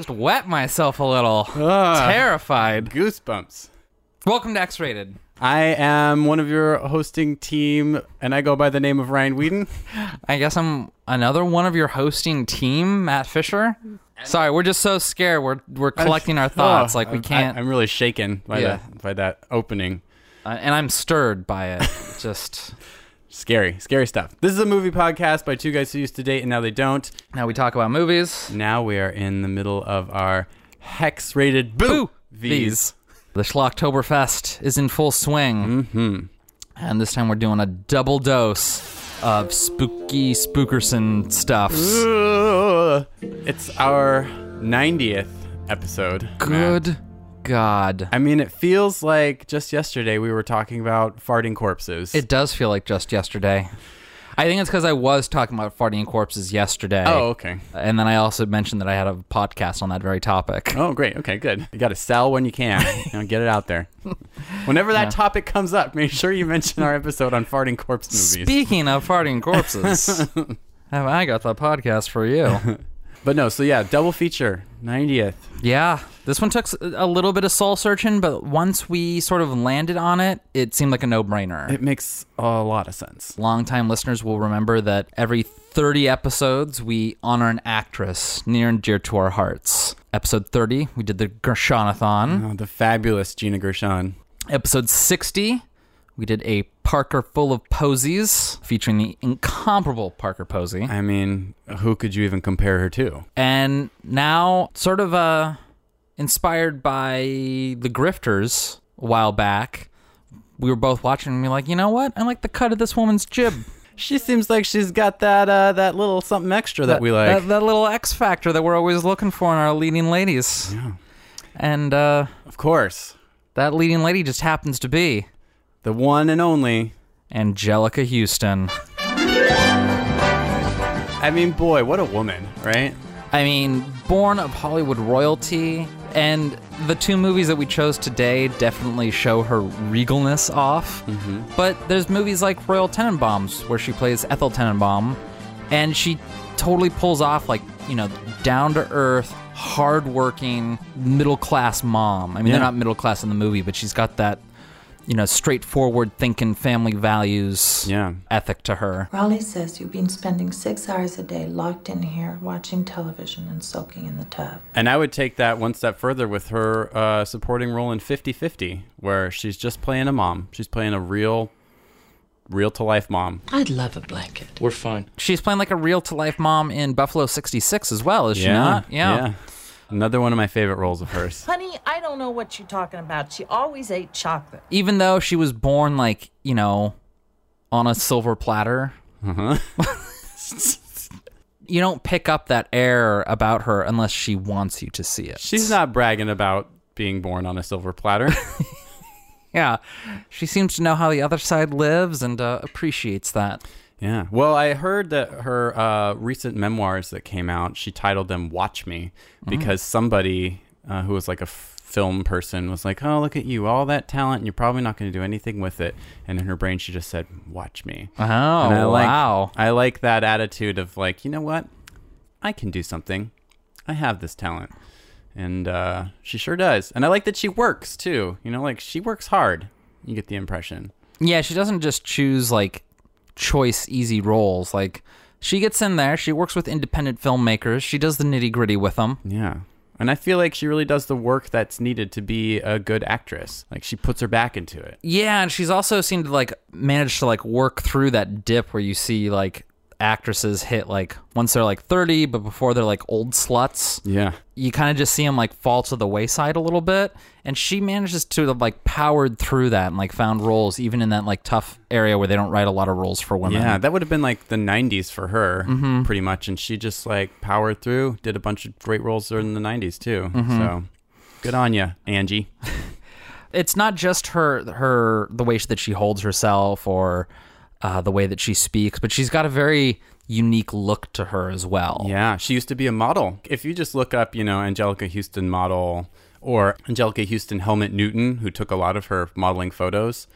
Just wet myself a little. Ah. Terrified. Goosebumps. Welcome to X Rated. I am one of your hosting team, and I go by the name of Ryan Whedon. I guess I'm another one of your hosting team, Matt Fisher. Sorry, we're just so scared. We're we're collecting our thoughts. Oh, like we can't. I'm really shaken by Yeah. that by that opening. uh, and I'm stirred by it. Just Scary, scary stuff. This is a movie podcast by two guys who used to date and now they don't. now we talk about movies. Now we are in the middle of our hex-rated boo, Boo! These. The Schlocktoberfest is in full swing. Mm-hmm. And this time we're doing a double dose of spooky spookerson stuffs. Ugh. It's our 90th episode. Matt. Good God. I mean, it feels like just yesterday we were talking about farting corpses. It does feel like just yesterday. I think it's because I was talking about farting corpses yesterday. oh, okay. And then I also mentioned that I had a podcast on that very topic. Oh, great. Okay, good. You got to sell when you can. you know, get it out there. Whenever that topic comes up, make sure you mention our episode on farting corpse movies. Speaking of farting corpses, have I got the podcast for you? but no, so yeah, double feature, 90th. Yeah, this one took a little bit of soul searching, but once we sort of landed on it, it seemed like a no brainer. It makes a lot of sense. Longtime listeners will remember that every 30 episodes, we honor an actress near and dear to our hearts. Episode 30, we did the Gershonathon. Oh, the fabulous Gina Gershon. Episode 60, we did a Parker full of posies featuring the incomparable Parker Posey. I mean, who could you even compare her to? And now, sort of uh, inspired by the Grifters a while back, we were both watching and we were like, you know what? I like the cut of this woman's jib. She seems like she's got that uh, that little something extra that, we like. That, that little X factor that we're always looking for in our leading ladies. Yeah. And uh, of course, that leading lady just happens to be the one and only. Anjelica Huston. I mean, boy, what a woman, right? I mean, born of Hollywood royalty, and the two movies that we chose today definitely show her regalness off. Mm-hmm. But there's movies like Royal Tenenbaums where she plays Ethel Tenenbaum, and she totally pulls off like you know down to earth, hardworking, middle class mom. I mean, Yeah. they're not middle class in the movie, but she's got that you know straightforward thinking, family values Yeah. ethic to her. Raleigh says you've been spending six hours a day locked in here watching television and soaking in the tub. And I would take that one step further with her uh, supporting role in 50 50, where she's just playing a mom. She's playing a real, real to life mom. I'd love a blanket. We're fine. She's playing like a real to life mom in Buffalo 66 as well, is she not? yeah. Another one of my favorite roles of hers. Honey, I don't know what you're talking about. She always ate chocolate. Even though she was born like, you know, on a silver platter. Uh-huh. you don't pick up that air about her unless she wants you to see it. She's not bragging about being born on a silver platter. Yeah. She seems to know how the other side lives and uh, appreciates that. Yeah. Well, I heard that her uh, recent memoirs that came out, she titled them Watch Me because somebody uh, who was like a f- film person was like, oh, look at you, all that talent, and you're probably not going to do anything with it. And in her brain, she just said, Watch me. Oh, And I like, wow. I like that attitude of like, you know what? I can do something. I have this talent. And uh, she sure does. And I like that she works too. You know, like she works hard. You get the impression. Yeah, she doesn't just choose like choice easy roles. Like she gets in there, she works with independent filmmakers, she does the nitty gritty with them. Yeah. And I feel like she really does the work that's needed to be a good actress. Like she puts her back into it. Yeah, and she's also seemed to like manage to like work through that dip where you see like actresses hit like once they're like 30 but before they're like old sluts Yeah. you kind of just see them like fall to the wayside a little bit and she manages to have like powered through that and like found roles even in that like tough area where they don't write a lot of roles for women Yeah, that would have been like the 90s for her, mm-hmm. pretty much. And she just like powered through, did a bunch of great roles during the 90s too. Mm-hmm. So good on you, Angie. it's not just her her the way that she holds herself or uh, the way that she speaks, but she's got a very unique look to her as well. Yeah, she used to be a model. If you just look up, you know, Anjelica Huston model or Anjelica Huston Helmut Newton, who took a lot of her modeling photos,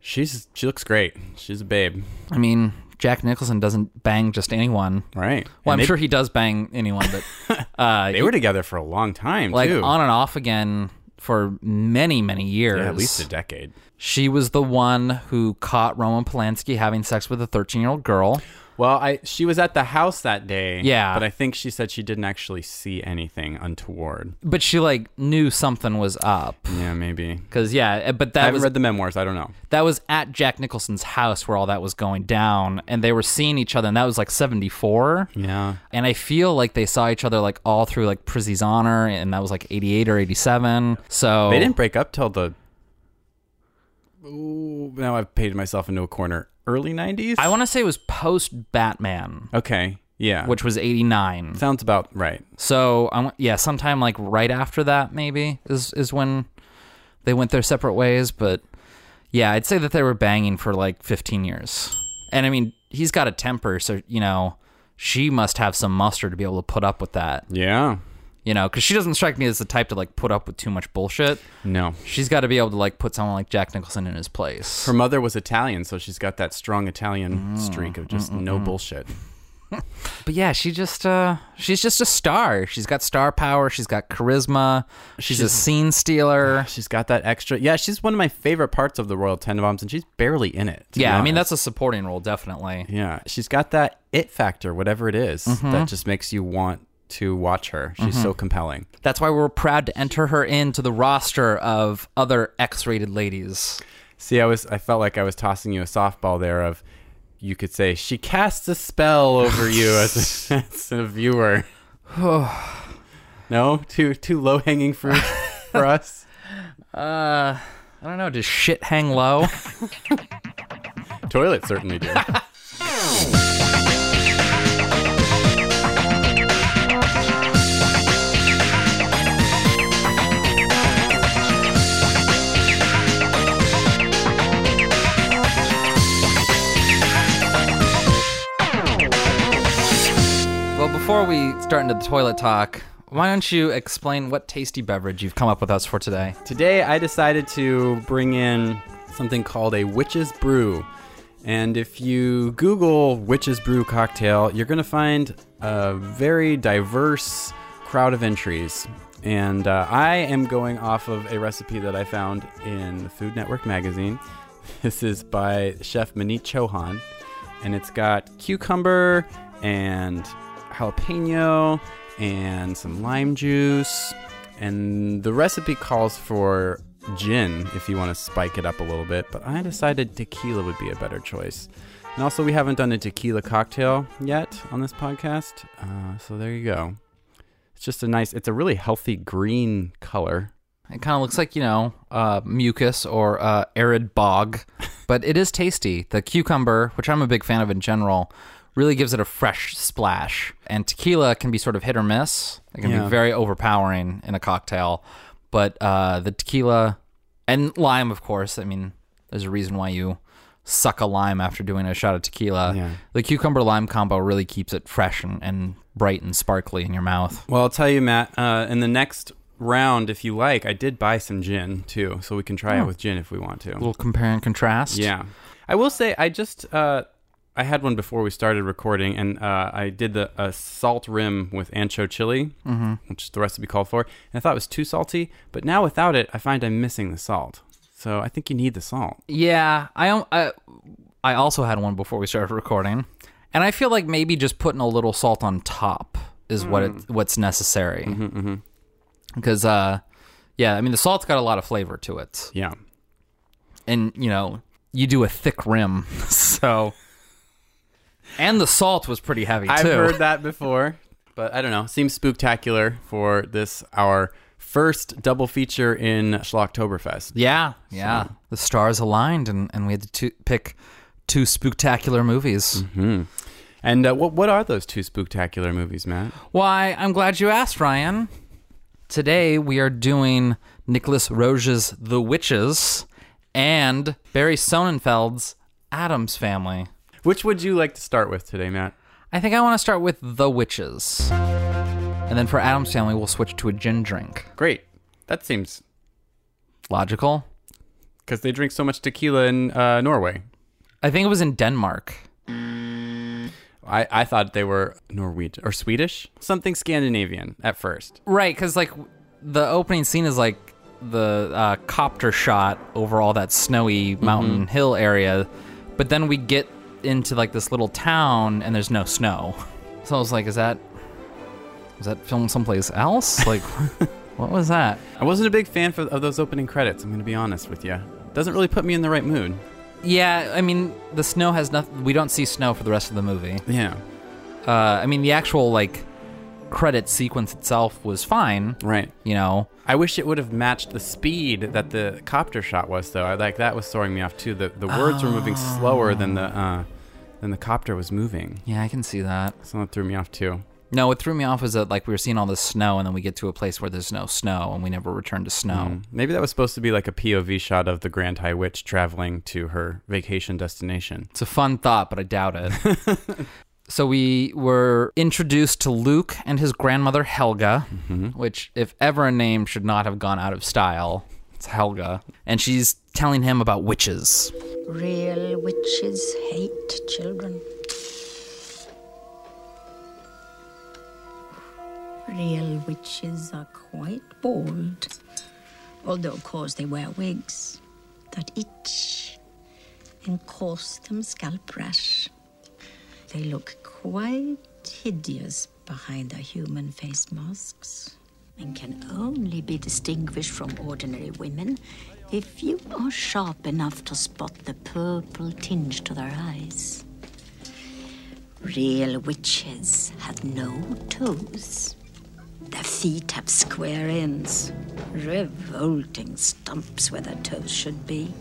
she's she looks great. She's a babe, I mean, Jack Nicholson doesn't bang just anyone. right? Well, And I'm sure he does bang anyone, but uh, they were together for a long time, like too. on and off again for many, many years. yeah, at least a decade. She was the one who caught Roman Polanski having sex with a 13 year old girl. Well, I she was at the house that day. Yeah. but I think she said she didn't actually see anything untoward. But she like knew something was up. Yeah, maybe. Cause yeah, eh, but that I haven't was read the memoirs. I don't know. that was at Jack Nicholson's house where all that was going down, and they were seeing each other, and that was like '74. Yeah. And I feel like they saw each other like all through like Prizzi's Honor, and that was like '88 or '87. So They didn't break up till the. Ooh, now I've painted myself into a corner. Early '90s. I want to say it was post Batman, Okay. Yeah. which was '89. sounds about right. So I want, yeah, sometime like right after that maybe is is when they went their separate ways. But yeah, I'd say that they were banging for like 15 years. And I mean, he's got a temper, so you know, she must have some muster to be able to put up with that. Yeah. You know, because she doesn't strike me as the type to like put up with too much bullshit. No. She's got to be able to like put someone like Jack Nicholson in his place. Her mother was Italian, so she's got that strong Italian Mm, streak of just no bullshit. But yeah, she just uh she's just a star. She's got star power. She's got charisma. She's, a scene stealer. She's got that extra. Yeah, she's one of my favorite parts of the Royal Tenenbaums, and she's barely in it. to be Yeah, I mean honest. that's a supporting role, definitely. Yeah, she's got that it factor, whatever it is, Mm-hmm. that just makes you want to watch her. She's so compelling. That's why we're proud to enter her into the roster of other X-rated ladies. See, I was I felt like I was tossing you a softball there of you could say she casts a spell over you as a, as a viewer. no, too too low hanging fruit for us. Uh, I don't know. Does shit hang low? Toilets certainly do. Before we start into the toilet talk, why don't you explain what tasty beverage you've come up with us for today? Today I decided to bring in something called a witch's brew. And if you Google witch's brew cocktail, you're going to find a very diverse crowd of entries. And uh, I am going off of a recipe that I found in the Food Network magazine. This is by Chef Maneet Chauhan. And it's got cucumber and jalapeno and some lime juice. And the recipe calls for gin if you want to spike it up a little bit, but I decided tequila would be a better choice. And also, we haven't done a tequila cocktail yet on this podcast, uh, so there you go. It's just a nice, it's a really healthy green color. It kind of looks like, you know, uh, mucus or uh, arid bog, but it is tasty. The cucumber, which I'm a big fan of in general, really gives it a fresh splash. And tequila can be sort of hit or miss. It can Yeah. be very overpowering in a cocktail. But uh, the tequila and lime, of course, I mean, there's a reason why you suck a lime after doing a shot of tequila. Yeah. The cucumber lime combo really keeps it fresh and, and bright and sparkly in your mouth. Well, I'll tell you, Matt, uh, in the next round, if you like, I did buy some gin too, so we can try it with gin if we want to. A little compare and contrast. Yeah. I will say I just uh I had one before we started recording and uh, I did the uh, salt rim with ancho chili, mm-hmm. which is the recipe called for. And I thought it was too salty, but now without it, I find I'm missing the salt. So I think you need the salt. Yeah, I I I also had one before we started recording, and I feel like maybe just putting a little salt on top is what it what's necessary. Because uh, yeah, I mean the salt's got a lot of flavor to it, Yeah. and you know you do a thick rim, so and the salt was pretty heavy too. I've heard that before, but I don't know. Seems spooktacular for this our first double feature in Schlocktoberfest. Yeah, yeah, the stars aligned, and and we had to two, pick two spooktacular movies. And uh, what what are those two spooktacular movies, Matt? Why, I'm glad you asked, Ryan. Today we are doing Nicolas Roeg's The Witches and Barry Sonnenfeld's Addams Family. Which would you like to start with today, Matt? I think I want to start with The Witches. And then for Addams Family, we'll switch to a gin drink. Great. That seems Logical? because they drink so much tequila in uh, Norway. I think it was in Denmark. I, I thought they were Norwegian or Swedish, something Scandinavian at first. Right, because like the opening scene is like the uh, copter shot over all that snowy mountain hill area, but then we get into like this little town and there's no snow. So I was like, is that was that filmed someplace else? Like, what was that? I wasn't a big fan for, of those opening credits. I'm going to be honest with you. Doesn't really put me in the right mood. Yeah, I mean the snow has nothing. We don't see snow for the rest of the movie. Yeah. Uh, I mean the actual like credit sequence itself was fine. Right. You know, I wish it would have matched the speed that the copter shot was, though. I, like that was throwing me off too. The the words were moving slower than the uh, than the copter was moving, yeah, I can see that. so that threw me off too. No, what threw me off was that like we were seeing all this snow, and then we get to a place where there's no snow, and we never return to snow. Mm. Maybe that was supposed to be like a POV shot of the Grand High Witch traveling to her vacation destination. It's a fun thought, but I doubt it. so we were introduced to Luke and his grandmother Helga, which, if ever a name should not have gone out of style, it's Helga, and she's telling him about witches. Real witches hate children. Real witches are quite bald, although, of course, they wear wigs that itch and cause them scalp rash. They look quite hideous behind their human face masks and can only be distinguished from ordinary women if you are sharp enough to spot the purple tinge to their eyes. Real witches have no toes. Their feet have square ends, revolting stumps where their toes should be.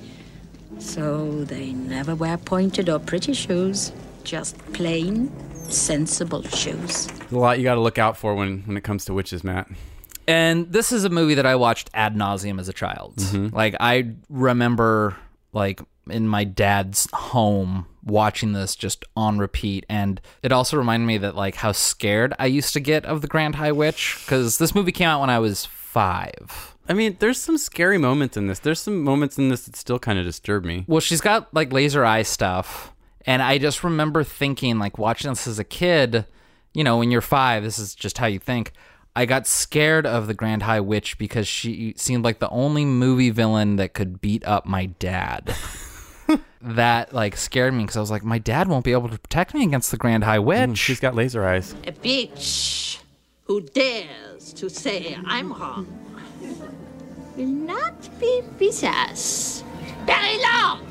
So they never wear pointed or pretty shoes, just plain, sensible shoes. There's a lot you got to look out for when when it comes to witches, Matt. And this is a movie that I watched ad nauseum as a child. Mm-hmm. Like I remember, like in my dad's home, watching this just on repeat, and it also reminded me that like how scared I used to get of the Grand High Witch because this movie came out when I was five. I mean, there's some scary moments in this. There's some moments in this that still kind of disturb me. Well, she's got like laser eye stuff, and I just remember thinking, like watching this as a kid. You know, when you're five, this is just how you think. I got scared of the Grand High Witch because she seemed like the only movie villain that could beat up my dad. that like scared me because I was like, my dad won't be able to protect me against the Grand High mm, Witch. She's got laser eyes. A bitch who dares to say I'm wrong will not be with us very long.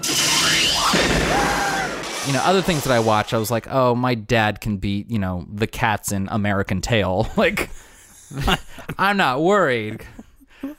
you know, other things that I watch, I was like, oh, my dad can beat, you know, the cats in American Tail. Like, I'm not worried.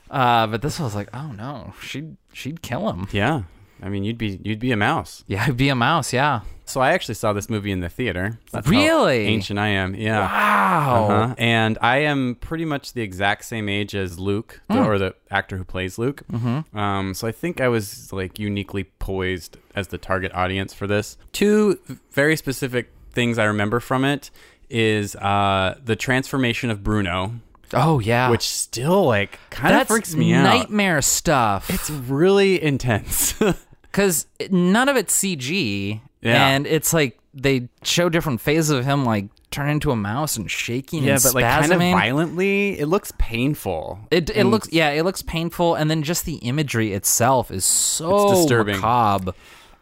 Uh, but this was like, oh no, she'd she'd kill him. Yeah. I mean, you'd be you'd be a mouse. Yeah, I'd be a mouse. Yeah. So I actually saw this movie in the theater. That's Really? ancient I am. Yeah. Wow. Uh-huh. And I am pretty much the exact same age as Luke, the, or the actor who plays Luke. Mm-hmm. Um, so I think I was like uniquely poised as the target audience for this. Two very specific things I remember from it is uh, the transformation of Bruno, Oh yeah. which still like kind of freaks me out. nightmare stuff. It's really intense. because none of it's CG, Yeah. and it's like they show different phases of him like turn into a mouse and shaking. yeah, and but like kind of violently. It looks painful. It it looks yeah, it looks painful, and then just the imagery itself is so It's disturbing. macabre.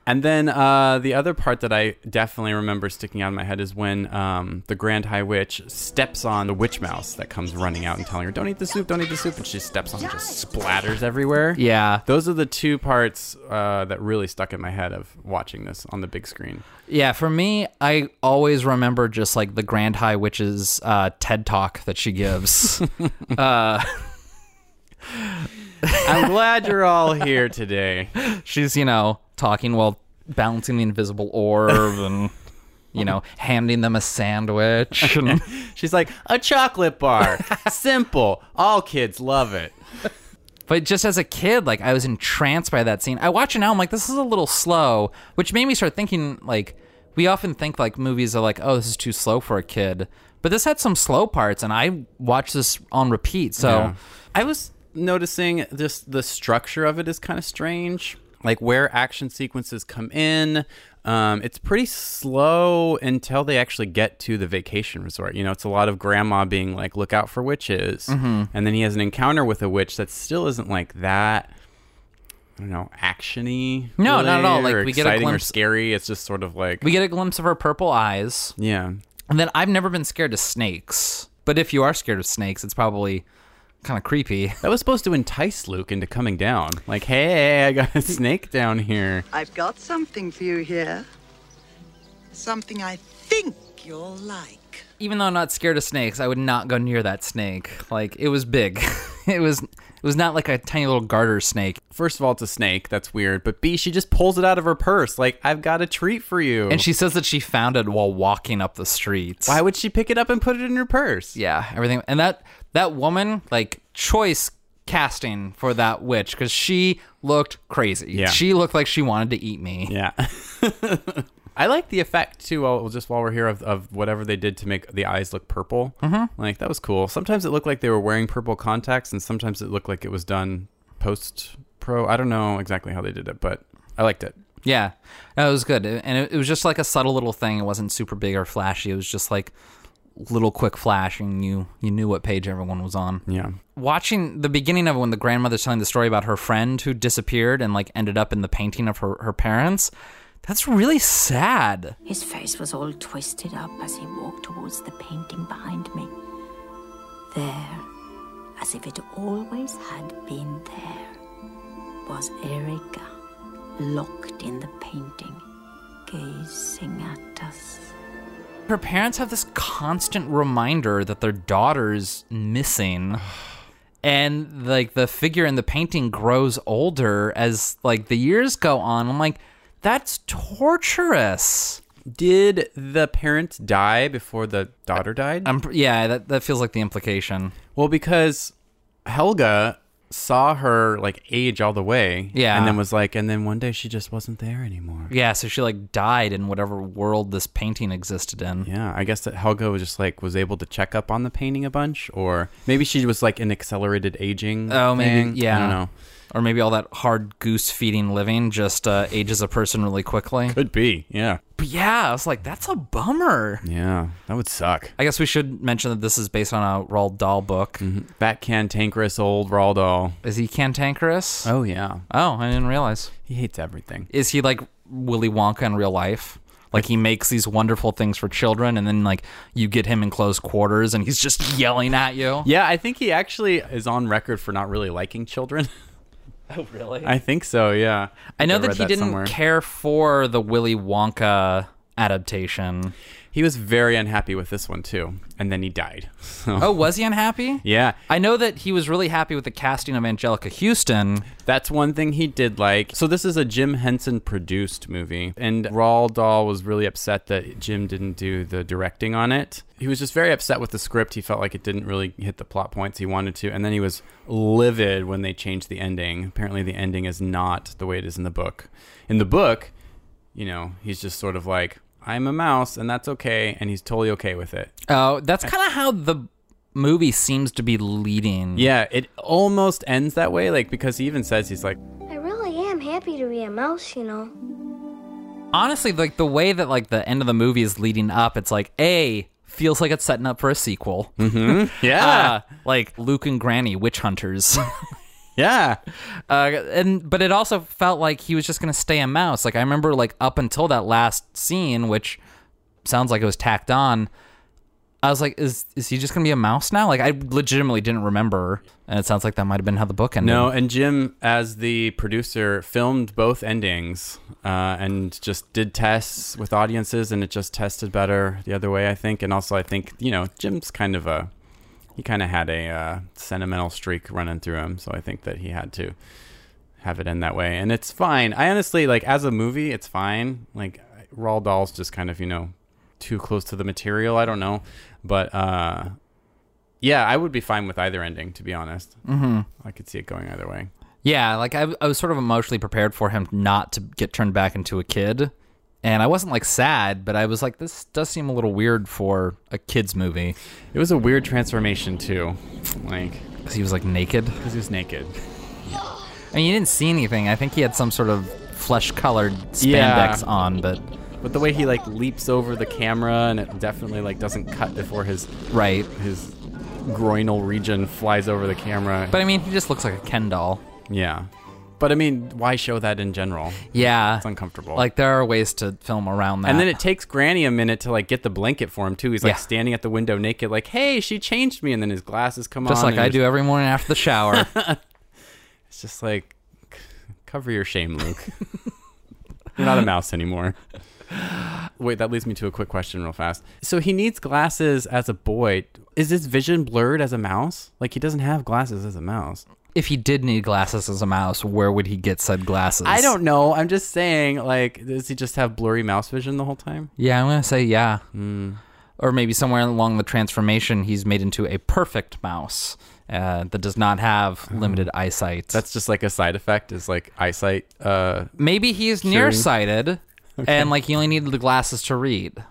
And then uh, the other part that I definitely remember sticking out in my head is when um, the Grand High Witch steps on the witch mouse that comes running out and telling her, "Don't eat the soup, don't eat the soup," and she steps on it, and just splatters everywhere. Yeah, Those are the two parts uh, that really stuck in my head of watching this on the big screen. yeah. For me, I always remember just like the Grand High Witch's uh, TED talk that she gives. uh, I'm glad you're all here today. she's you know talking while balancing the invisible orb and you know handing them a sandwich. And, She's like, a chocolate bar. Simple. All kids love it. But just as a kid, like I was entranced by that scene. I watch it now, I'm like, this is a little slow, which made me start thinking like we often think like movies are like, oh, this is too slow for a kid. But this had some slow parts and I watched this on repeat. So Yeah. I was noticing just the structure of it is kind of strange. Like where action sequences come in, um, it's pretty slow until they actually get to the vacation resort. You know, it's a lot of grandma being like, "Look out for witches," Mm-hmm. and then he has an encounter with a witch that still isn't like that. I don't know, actiony. No, not at all. Like, we get a exciting or glimpse- scary. It's just sort of like we get a glimpse of her purple eyes. yeah. And then I've never been scared of snakes. But if you are scared of snakes, it's probably kind of creepy. That was supposed to entice Luke into coming down. Like, hey, I got a snake down here. I've got something for you here. Something I think you'll like. Even though I'm not scared of snakes, I would not go near that snake. Like it was big. it was it was not like a tiny little garter snake. First of all, it's a snake. That's weird. But B, she just pulls it out of her purse. Like, I've got a treat for you. And she says that she found it while walking up the street. Why would she pick it up and put it in her purse? Yeah, everything. And that that woman, like choice casting for that witch because she looked crazy. Yeah. She looked like she wanted to eat me. Yeah. I like the effect too. While just while we're here, of, of whatever they did to make the eyes look purple. Mm-hmm. Like that was cool. Sometimes it looked like they were wearing purple contacts, and sometimes it looked like it was done post pro. I don't know exactly how they did it, but I liked it. Yeah, no, it was good, and it, it was just like a subtle little thing. It wasn't super big or flashy. It was just like little quick flash, and you you knew what page everyone was on. Yeah. Watching the beginning of it when the grandmother's telling the story about her friend who disappeared and like ended up in the painting of her her parents, that's really sad. His face was all twisted up as he walked towards the painting behind me. There, as if it always had been there, was Erika, locked in the painting, gazing at us. Her parents have this constant reminder that their daughter's missing. And like the figure in the painting grows older as like the years go on. I'm like, that's torturous. Did the parents die before the daughter died? I'm yeah, that that feels like the implication. Well, because Helga saw her like age all the way. Yeah. And then was like, and then one day she just wasn't there anymore. Yeah, so she like died in whatever world this painting existed in. Yeah, I guess that Helga was just like was able to check up on the painting a bunch, or maybe she was like an accelerated aging. Oh, maybe thing. yeah. I don't know. Or maybe all that hard goose feeding living just uh, ages a person really quickly. Could be. Yeah. But yeah, I was like, that's a bummer. Yeah, that would suck. I guess we should mention that this is based on a Roald Dahl book. That cantankerous old Roald Dahl. Is he cantankerous? Oh yeah, Oh, I didn't realize. he hates everything. Is he like Willy Wonka in real life? Like he makes these wonderful things for children, and then like you get him in close quarters, and he's just yelling at you. Yeah, I think he actually is on record for not really liking children. Oh, really? I think so. Yeah. I know that he didn't somewhere. care for the Willy Wonka adaptation. He was very unhappy with this one too, and then he died. So, Oh, was he unhappy? yeah. I know that he was really happy with the casting of Anjelica Huston. That's one thing he did like. So this is a Jim Henson produced movie, and Roald Dahl was really upset that Jim didn't do the directing on it. He was just very upset with the script. He felt like it didn't really hit the plot points he wanted to, and then he was livid when they changed the ending. Apparently, the ending is not the way it is in the book. In the book, you know, he's just sort of like, "I'm a mouse, and that's okay," and he's totally okay with it. Oh, that's kind of how the movie seems to be leading. Yeah, it almost ends that way, like because he even says he's like, I really am happy to be a mouse, you know. Honestly, like the way that like the end of the movie is leading up, it's like a feels like it's setting up for a sequel. Mm-hmm. "Yeah, Uh, like Luke and Granny, witch hunters. yeah." uh, and but it also felt like he was just gonna stay a mouse. Like I remember, like up until that last scene, which sounds like it was tacked on. I was like, is is he just gonna be a mouse now? Like I legitimately didn't remember, and it sounds like that might have been how the book ended. No, and Jim, as the producer, filmed both endings uh, and just did tests with audiences, and it just tested better the other way, I think. And also, I think you know, Jim's kind of a he kind of had a uh, sentimental streak running through him, so I think that he had to have it end that way, and it's fine. I honestly like as a movie, it's fine. Like Roald Dahl's just kind of you know too close to the material. I don't know, but uh, Yeah, I would be fine with either ending, to be honest. Mm-hmm. I could see it going either way. Yeah, like I, I was sort of emotionally prepared for him not to get turned back into a kid. And I wasn't like sad, but I was like, this does seem a little weird for a kid's movie. It was a weird transformation too, like Because he was like naked. because he was naked. Yeah. I mean, you didn't see anything. I think he had some sort of flesh colored spandex Yeah. on, but But the way he like leaps over the camera and it definitely like doesn't cut before his right. his groinal region flies over the camera. But I mean, he just looks like a Ken doll. yeah. But I mean, why show that in general? Yeah. It's uncomfortable. Like there are ways to film around that. and then it takes Granny a minute to like get the blanket for him too. He's like Yeah. standing at the window naked, like, "Hey, she changed me," and then his glasses come off. just on. like I do every morning after the shower. It's just like, cover your shame, Luke. You're not a mouse anymore. Wait, that leads me to a quick question, real fast. So he needs glasses as a boy. Is his vision blurred as a mouse? Like he doesn't have glasses as a mouse. If he did need glasses as a mouse, where would he get said glasses? I don't know. I'm just saying. Like, does he just have blurry mouse vision the whole time? Yeah, I'm gonna say yeah. Hmm. Or maybe somewhere along the transformation, he's made into a perfect mouse uh, that does not have limited eyesight. Oh. That's just like a side effect. Is like eyesight. Uh, maybe he's Curing. nearsighted, and like he only needed the glasses to read.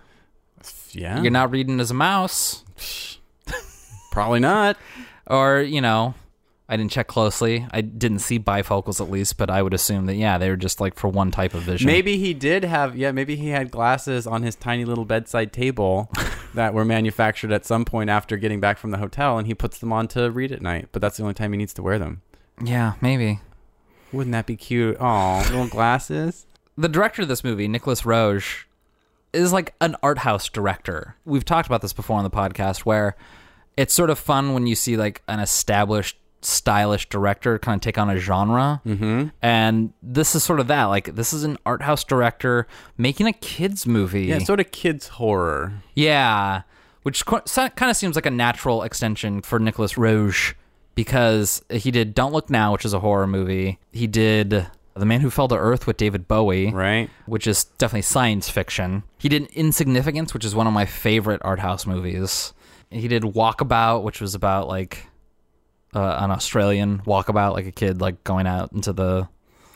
yeah. You're not reading as a mouse, probably not. or you know, I didn't check closely. I didn't see bifocals at least, but I would assume that yeah, they were just like for one type of vision. Maybe he did have. Yeah, maybe he had glasses on his tiny little bedside table that were manufactured at some point after getting back from the hotel, and he puts them on to read at night. But that's the only time he needs to wear them. Yeah, maybe. Wouldn't that be cute? Oh, little glasses. the director of this movie, Nicolas Roeg, is like an art house director. We've talked about this before on the podcast where it's sort of fun when you see like an established stylish director kind of take on a genre. Mm-hmm. And this is sort of that. Like this is an art house director making a kids movie. Yeah, sort of kids horror. Yeah, which kind of seems like a natural extension for Nicolas Roeg because he did Don't Look Now, which is a horror movie. He did The Man Who Fell to Earth with David Bowie, Right. which is definitely science fiction. He did Insignificance, which is one of my favorite art house movies. He did Walkabout, which was about like uh, an Australian walkabout, like a kid like going out into the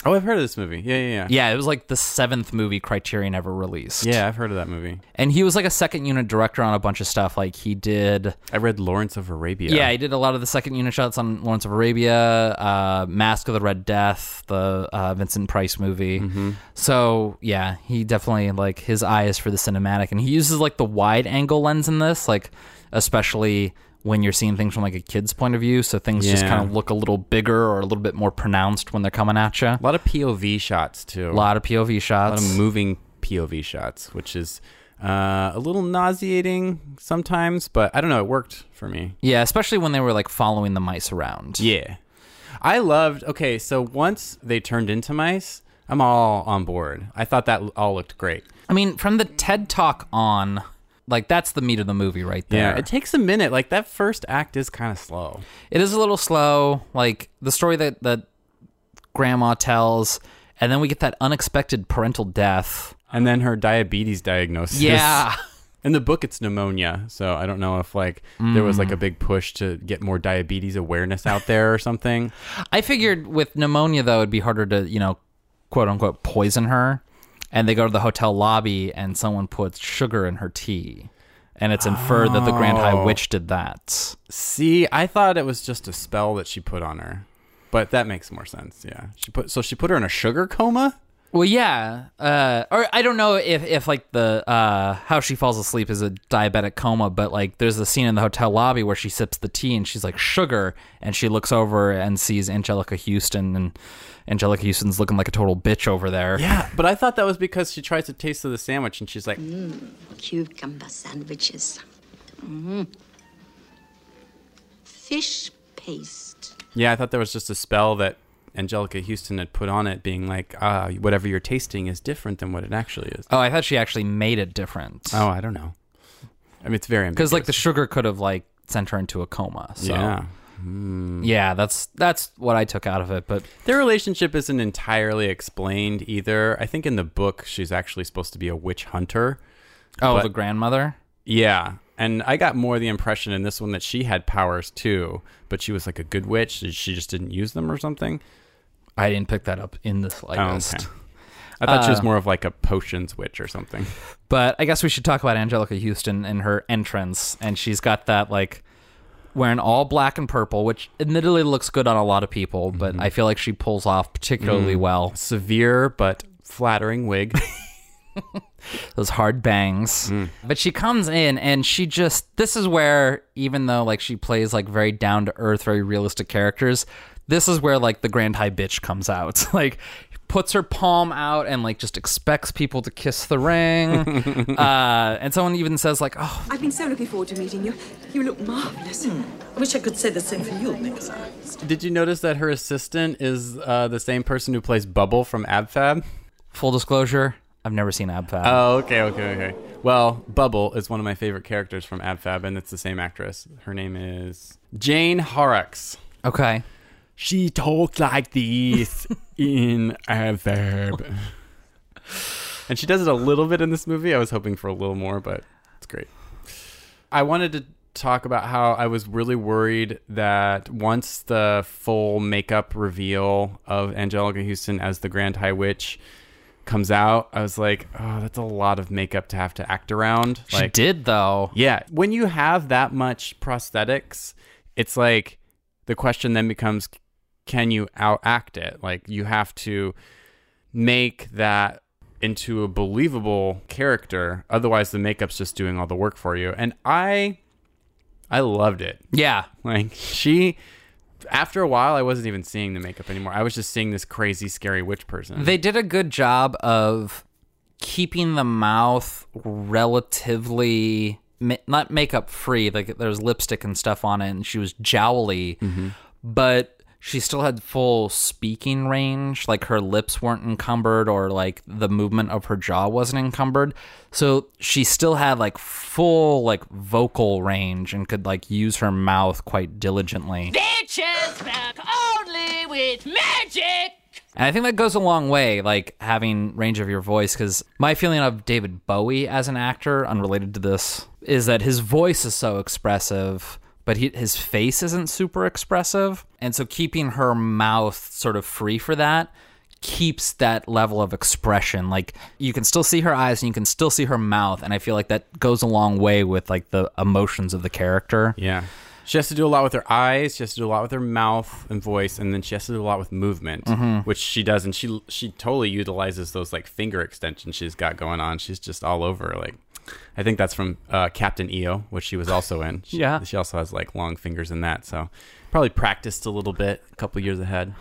Oh, I've heard of this movie. Yeah, yeah, yeah. yeah. It was like the seventh movie Criterion ever released. Yeah, I've heard of that movie. and he was like a second unit director on a bunch of stuff. Like he did I read Lawrence of Arabia. Yeah, he did a lot of the second unit shots on Lawrence of Arabia, uh, Mask of the Red Death, the uh, Vincent Price movie. Mm-hmm. So yeah, he definitely like his eye is for the cinematic, and he uses like the wide angle lens in this, like especially when you're seeing things from like a kid's point of view. So things just kind of look a little bigger or a little bit more pronounced when they're coming at you. A lot of POV shots too. A lot of POV shots. a lot of moving POV shots, which is uh, a little nauseating sometimes, but I don't know. It worked for me. yeah, especially when they were like following the mice around. Yeah. I loved. Okay, so once they turned into mice, I'm all on board. I thought that all looked great. I mean, from the TED Talk on, like that's the meat of the movie right there. Yeah, it takes a minute. Like that first act is kind of slow. it is a little slow like the story that that grandma tells and then we get that unexpected parental death And then her diabetes diagnosis. yeah In the book, it's pneumonia. So I don't know if like there was like a mm. big push to get more diabetes awareness out there or something. i figured with pneumonia though it'd be harder to you know quote unquote poison her and they go to the hotel lobby and someone puts sugar in her tea and it's inferred that the grand high Oh. witch did that See, I thought it was just a spell that she put on her, but that makes more sense. Yeah, she put so she put her in a sugar coma. Well yeah uh or i don't know if if like the uh how she falls asleep is a diabetic coma but like there's a scene in the hotel lobby where she sips the tea and she's like sugar and she looks over and sees anjelica huston and anjelica huston's looking like a total bitch over there Yeah, but I thought that was because she tries to taste of the sandwich and she's like, Cucumber sandwiches. Mm. Fish paste. yeah, I thought there was just a spell that Anjelica Huston had put on it, being like, ah, whatever you're tasting is different than what it actually is. oh i thought she actually made it different Oh, I don't know. I mean, it's very because like the sugar could have like sent her into a coma so yeah. yeah that's that's what i took out of it but Their relationship isn't entirely explained either. I think in the book she's actually supposed to be a witch hunter. oh But- the grandmother Yeah. And I got more the impression in this one that she had powers too, but she was like a good witch. She just didn't use them or something. I didn't pick that up in the slightest. Oh, okay. I thought she was Uh, more of like a potions witch or something. But I guess we should talk about Anjelica Huston and her entrance. And she's got that like wearing all black and purple, which admittedly looks good on a lot of people, but I feel like she pulls off particularly Mm. well. Severe but flattering wig. Those hard bangs. But she comes in and she just this is where even though like she plays like very down to earth, very realistic characters, this is where like the grand high bitch comes out. like puts her palm out and like just expects people to kiss the ring. uh, and someone even says like, "Oh, I've been so looking forward to meeting you. You look marvelous. I wish I could say the same for you, Nicholas. Did you notice that her assistant is uh, the same person who plays Bubble from AbFab? full disclosure, I've never seen AbFab." Oh, okay, okay, okay. Well, Bubble is one of my favorite characters from AbFab, and it's the same actress. Her name is Jane Horrocks. okay. She talks like this in AbFab. And she does it a little bit in this movie. I was hoping for a little more, but it's great. I wanted to talk about how I was really worried that once the full makeup reveal of Anjelica Huston as the Grand High Witch comes out, I was like, oh, that's a lot of makeup to have to act around. She like, did though. yeah, when you have that much prosthetics, it's like the question then becomes can you outact it? Like you have to make that into a believable character. Otherwise the makeup's just doing all the work for you. And I I loved it. Yeah. Like she after a while I wasn't even seeing the makeup anymore. I was just seeing this crazy scary witch person. They did a good job of keeping the mouth relatively not makeup free. Like there's lipstick and stuff on it, and she was jowly, mm-hmm. but she still had full speaking range. Like her lips weren't encumbered, or like the movement of her jaw wasn't encumbered. So she still had like full like vocal range and could like use her mouth quite diligently. Bitches back only with magic. And I think that goes a long way, like having range of your voice, because my feeling of David Bowie as an actor, unrelated to this, is that his voice is so expressive, but he, his face isn't super expressive. And so keeping her mouth sort of free for that keeps that level of expression. Like you can still see her eyes and you can still see her mouth. And I feel like that goes a long way with like the emotions of the character. Yeah. She has to do a lot with her eyes. She has to do a lot with her mouth and voice, and then she has to do a lot with movement, mm-hmm. which she does. And she she totally utilizes those like finger extensions she's got going on. She's just all over. Like, I think that's from uh, Captain EO, which she was also in. She, Yeah. she also has like long fingers in that. So probably practiced a little bit, a couple years ahead.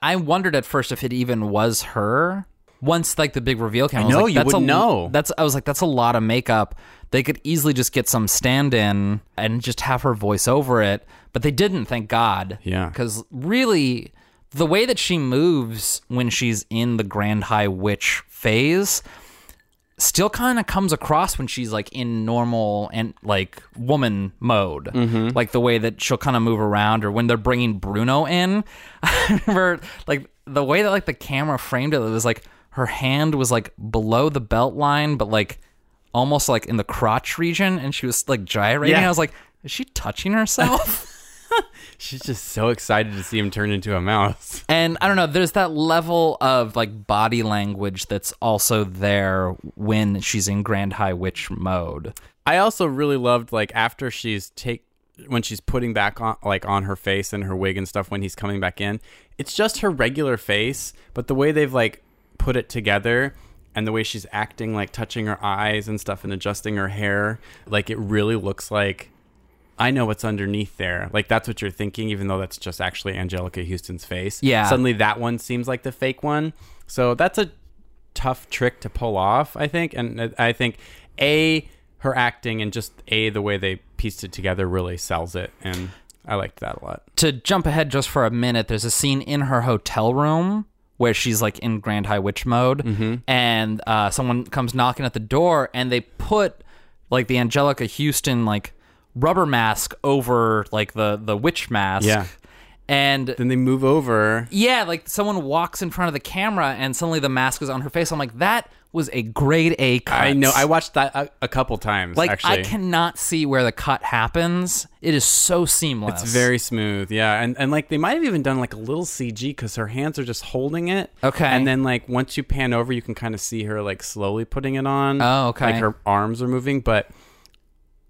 I wondered at first if it even was her. Once like the big reveal came, I I know, like, you that's wouldn't a, know. That's I was like, that's a lot of makeup. They could easily just get some stand-in and just have her voice over it, but they didn't. Thank God. Yeah. Because really, the way that she moves when she's in the Grand High Witch phase still kind of comes across when she's like in normal and like woman mode Mm-hmm. like the way that she'll kind of move around or when they're bringing bruno in i remember like the way that like the camera framed it, it was like her hand was like below the belt line but like almost like in the crotch region and she was like gyrating Yeah. i was like is she touching herself She's just so excited to see him turn into a mouse. And I don't know, there's that level of like body language that's also there when she's in Grand High Witch mode. I also really loved like after she's take when she's putting back on like on her face and her wig and stuff when he's coming back in. It's just her regular face, but the way they've like put it together and the way she's acting like touching her eyes and stuff and adjusting her hair, like it really looks like I know what's underneath there. Like that's what you're thinking even though that's just actually Anjelica Huston's face. Yeah. Suddenly that one seems like the fake one. So that's a tough trick to pull off, I think. And I think a her acting and just a the way they pieced it together really sells it, and I liked that a lot. To jump ahead just for a minute, there's a scene in her hotel room where she's like in Grand High Witch mode, Mm-hmm. and uh, someone comes knocking at the door, and they put like the Anjelica Huston like rubber mask over like the the witch mask. Yeah. And then they move over. yeah, like someone walks in front of the camera and suddenly the mask is on her face. I'm like, that was a grade A cut. I know. I watched that a, a couple times. like actually. I cannot see where the cut happens. It is so seamless. It's very smooth, yeah, and and like they might have even done like a little CG because her hands are just holding it. Okay. and then like once you pan over, you can kind of see her like slowly putting it on. Oh, okay. Like her arms are moving, but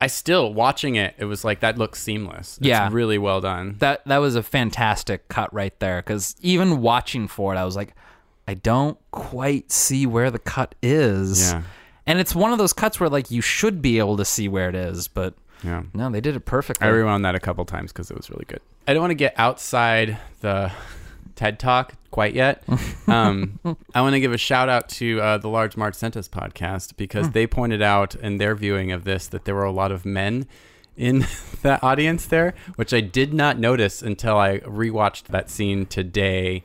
I still watching it. It was like that looks seamless. It's Yeah. really well done. that that was a fantastic cut right there because even watching for it, I was like, I don't quite see where the cut is. Yeah. And it's one of those cuts where like you should be able to see where it is, but Yeah. no, they did it perfectly. I rewound that a couple times because it was really good. I don't want to get outside the TED Talk quite yet. Um, I want to give a shout out to uh, the Large Marge Sent Us podcast because they pointed out in their viewing of this that there were a lot of men in that audience there, which I did not notice until I rewatched that scene today.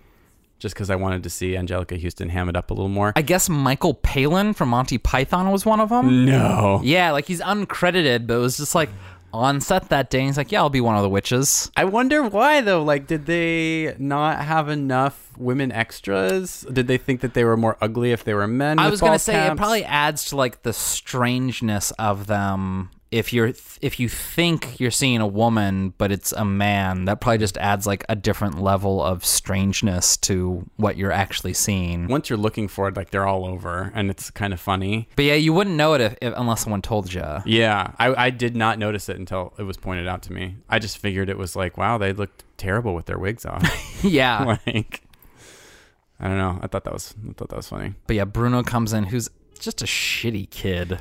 Just because I wanted to see Anjelica Huston ham it up a little more. I guess Michael Palin from Monty Python was one of them. no, Yeah, like he's uncredited, but it was just like on set that day. He's like, yeah, I'll be one of the witches. I wonder why though. Like, did they not have enough women extras? Did they think that they were more ugly if they were men? I was gonna say it probably adds to like the strangeness of them. If you're if you think you're seeing a woman but it's a man, that probably just adds like a different level of strangeness to what you're actually seeing. Once you're looking for it, like they're all over, and it's kind of funny. But yeah, you wouldn't know it if, if, unless someone told you. Yeah, I, I did not notice it until it was pointed out to me. I just figured it was like, wow, they looked terrible with their wigs off. yeah. like, I don't know. I thought that was I thought that was funny. But yeah, Bruno comes in, who's just a shitty kid.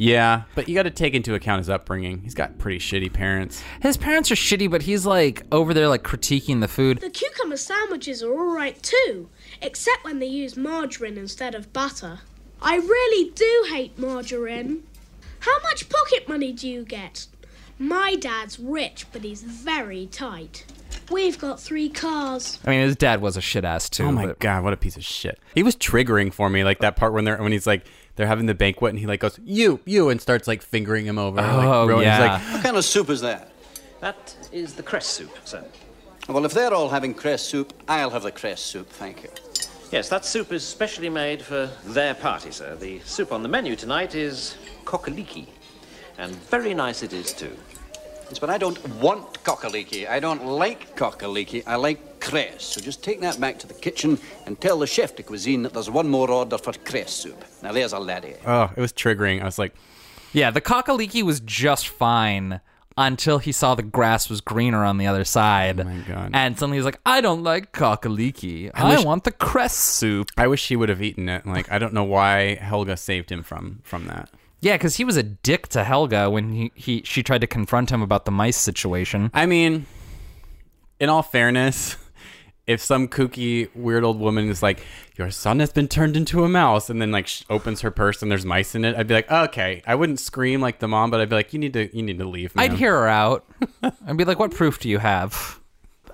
Yeah, but you got to take into account his upbringing. He's got pretty shitty parents. His parents are shitty, but he's like over there like critiquing the food. The cucumber sandwiches are alright too, except when they use margarine instead of butter. I really do hate margarine. How much pocket money do you get? My dad's rich, but he's very tight. We've got three cars. I mean, his dad was a shit ass too. Oh my but- god, what a piece of shit! He was triggering for me, like that part when they're when he's like they're having the banquet and he like goes you you and starts like fingering him over. like, Oh, ruining- he's yeah. like, What kind of soup is that? That is the cress soup, sir. Well, if they're all having cress soup, I'll have the cress soup, thank you. Yes, that soup is specially made for their party, sir. The soup on the menu tonight is cock-a-leekie. And very nice it is, too. Yes, but I don't want cock-a-leekie. I don't like cock-a-leekie. I like cress. So just take that back to the kitchen and tell the chef de cuisine that there's one more order for cress soup. Now, there's a laddie. oh, it was triggering. I was like, Yeah, the cock-a-leekie was just fine until he saw the grass was greener on the other side. Oh my God. And suddenly he's like, I don't like cock-a-leekie. I, wish- want the cress soup. I wish he would have eaten it. Like I don't know why Helga saved him from from that. Yeah, because he was a dick to Helga when he, he she tried to confront him about the mice situation. I mean, in all fairness, if some kooky weird old woman is like, "Your son has been turned into a mouse," and then like sh- opens her purse and there's mice in it, I'd be like, "Okay." I wouldn't scream like the mom, but I'd be like, "You need to you need to leave." I'd hear her out. I'd be like, what proof do you have?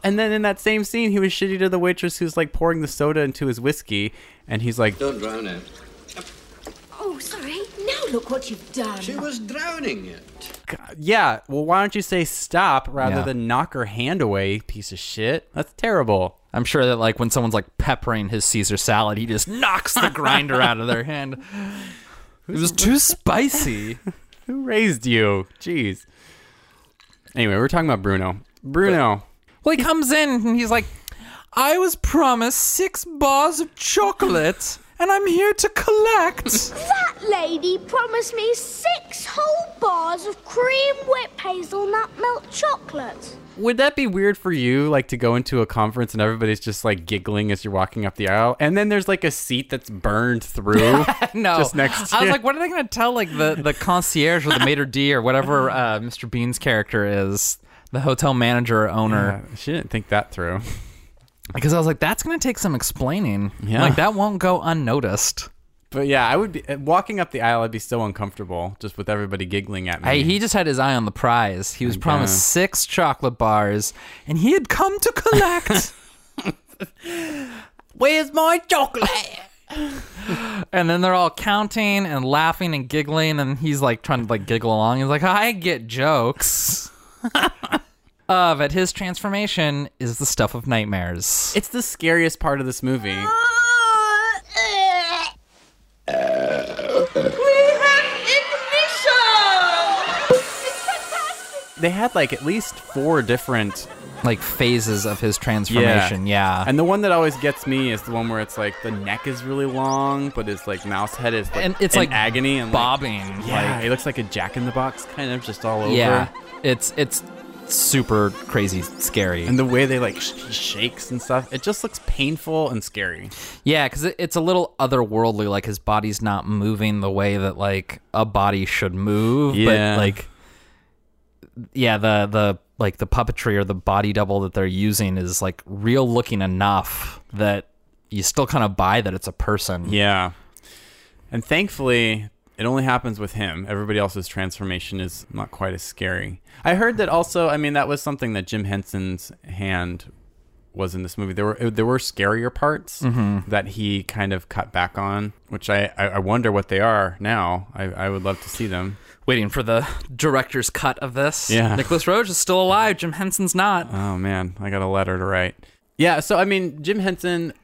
And then in that same scene, he was shitty to the waitress who's like pouring the soda into his whiskey, and he's like, Don't drown it. Oh, sorry. Now look what you've done. She was drowning it. "Yeah, well, why don't you say stop rather Yeah. than knock her hand away, piece of shit? That's terrible." I'm sure that like when someone's like peppering his Caesar salad, he just knocks the grinder out of their hand. It was too spicy. Who raised you? Jeez. Anyway, we're talking about Bruno. Bruno. Well, he comes in and he's like, I was promised six bars of chocolate, and I'm here to collect. That lady promised me six whole bars of cream whipped hazelnut milk chocolate. Would that be weird for you, like to go into a conference and everybody's just like giggling as you're walking up the aisle, and then there's like a seat that's burned through, no, just next. To I was you? like, what are they going to tell like the the concierge or the maitre d or whatever uh, Mr. Bean's character is, the hotel manager or owner? Yeah, she didn't think that through. Because I was like, that's going to take some explaining. Yeah. like that won't go unnoticed. But yeah, I would be uh, walking up the aisle. I'd be so uncomfortable just with everybody giggling at me. Hey, he just had his eye on the prize. He was promised six chocolate bars, and he had come to collect. Where's my chocolate? and then they're all counting and laughing and giggling, and he's like trying to like giggle along. He's like, "I get jokes." of at his transformation is the stuff of nightmares. It's the scariest part of this movie. They had like at least four different like phases of his transformation. Yeah. And the one that always gets me is the one where it's like the neck is really long, but his like mouse head is like And it's, in like, agony and bobbing, Like, yeah, like- he looks like a Jack in the Box kind of just all over. Yeah. It's it's super crazy scary. And the way they like sh- shakes and stuff, it just looks painful and scary. Yeah, because it, it's a little otherworldly. Like his body's not moving the way that like a body should move. Yeah. But like, yeah, the the like the puppetry or the body double that they're using is like real looking enough that you still kind of buy that it's a person. Yeah. And thankfully, it only happens with him. Everybody else's transformation is not quite as scary. I heard that also, I mean, that was something that Jim Henson's hand was in this movie. There were there were scarier parts Mhm. that he kind of cut back on, which I, I, I wonder what they are now. I, I would love to see them. Waiting for the director's cut of this. Yeah. Nicolas Roeg is still alive. Jim Henson's not. Oh man, I got a letter to write. Yeah, so I mean, Jim Henson,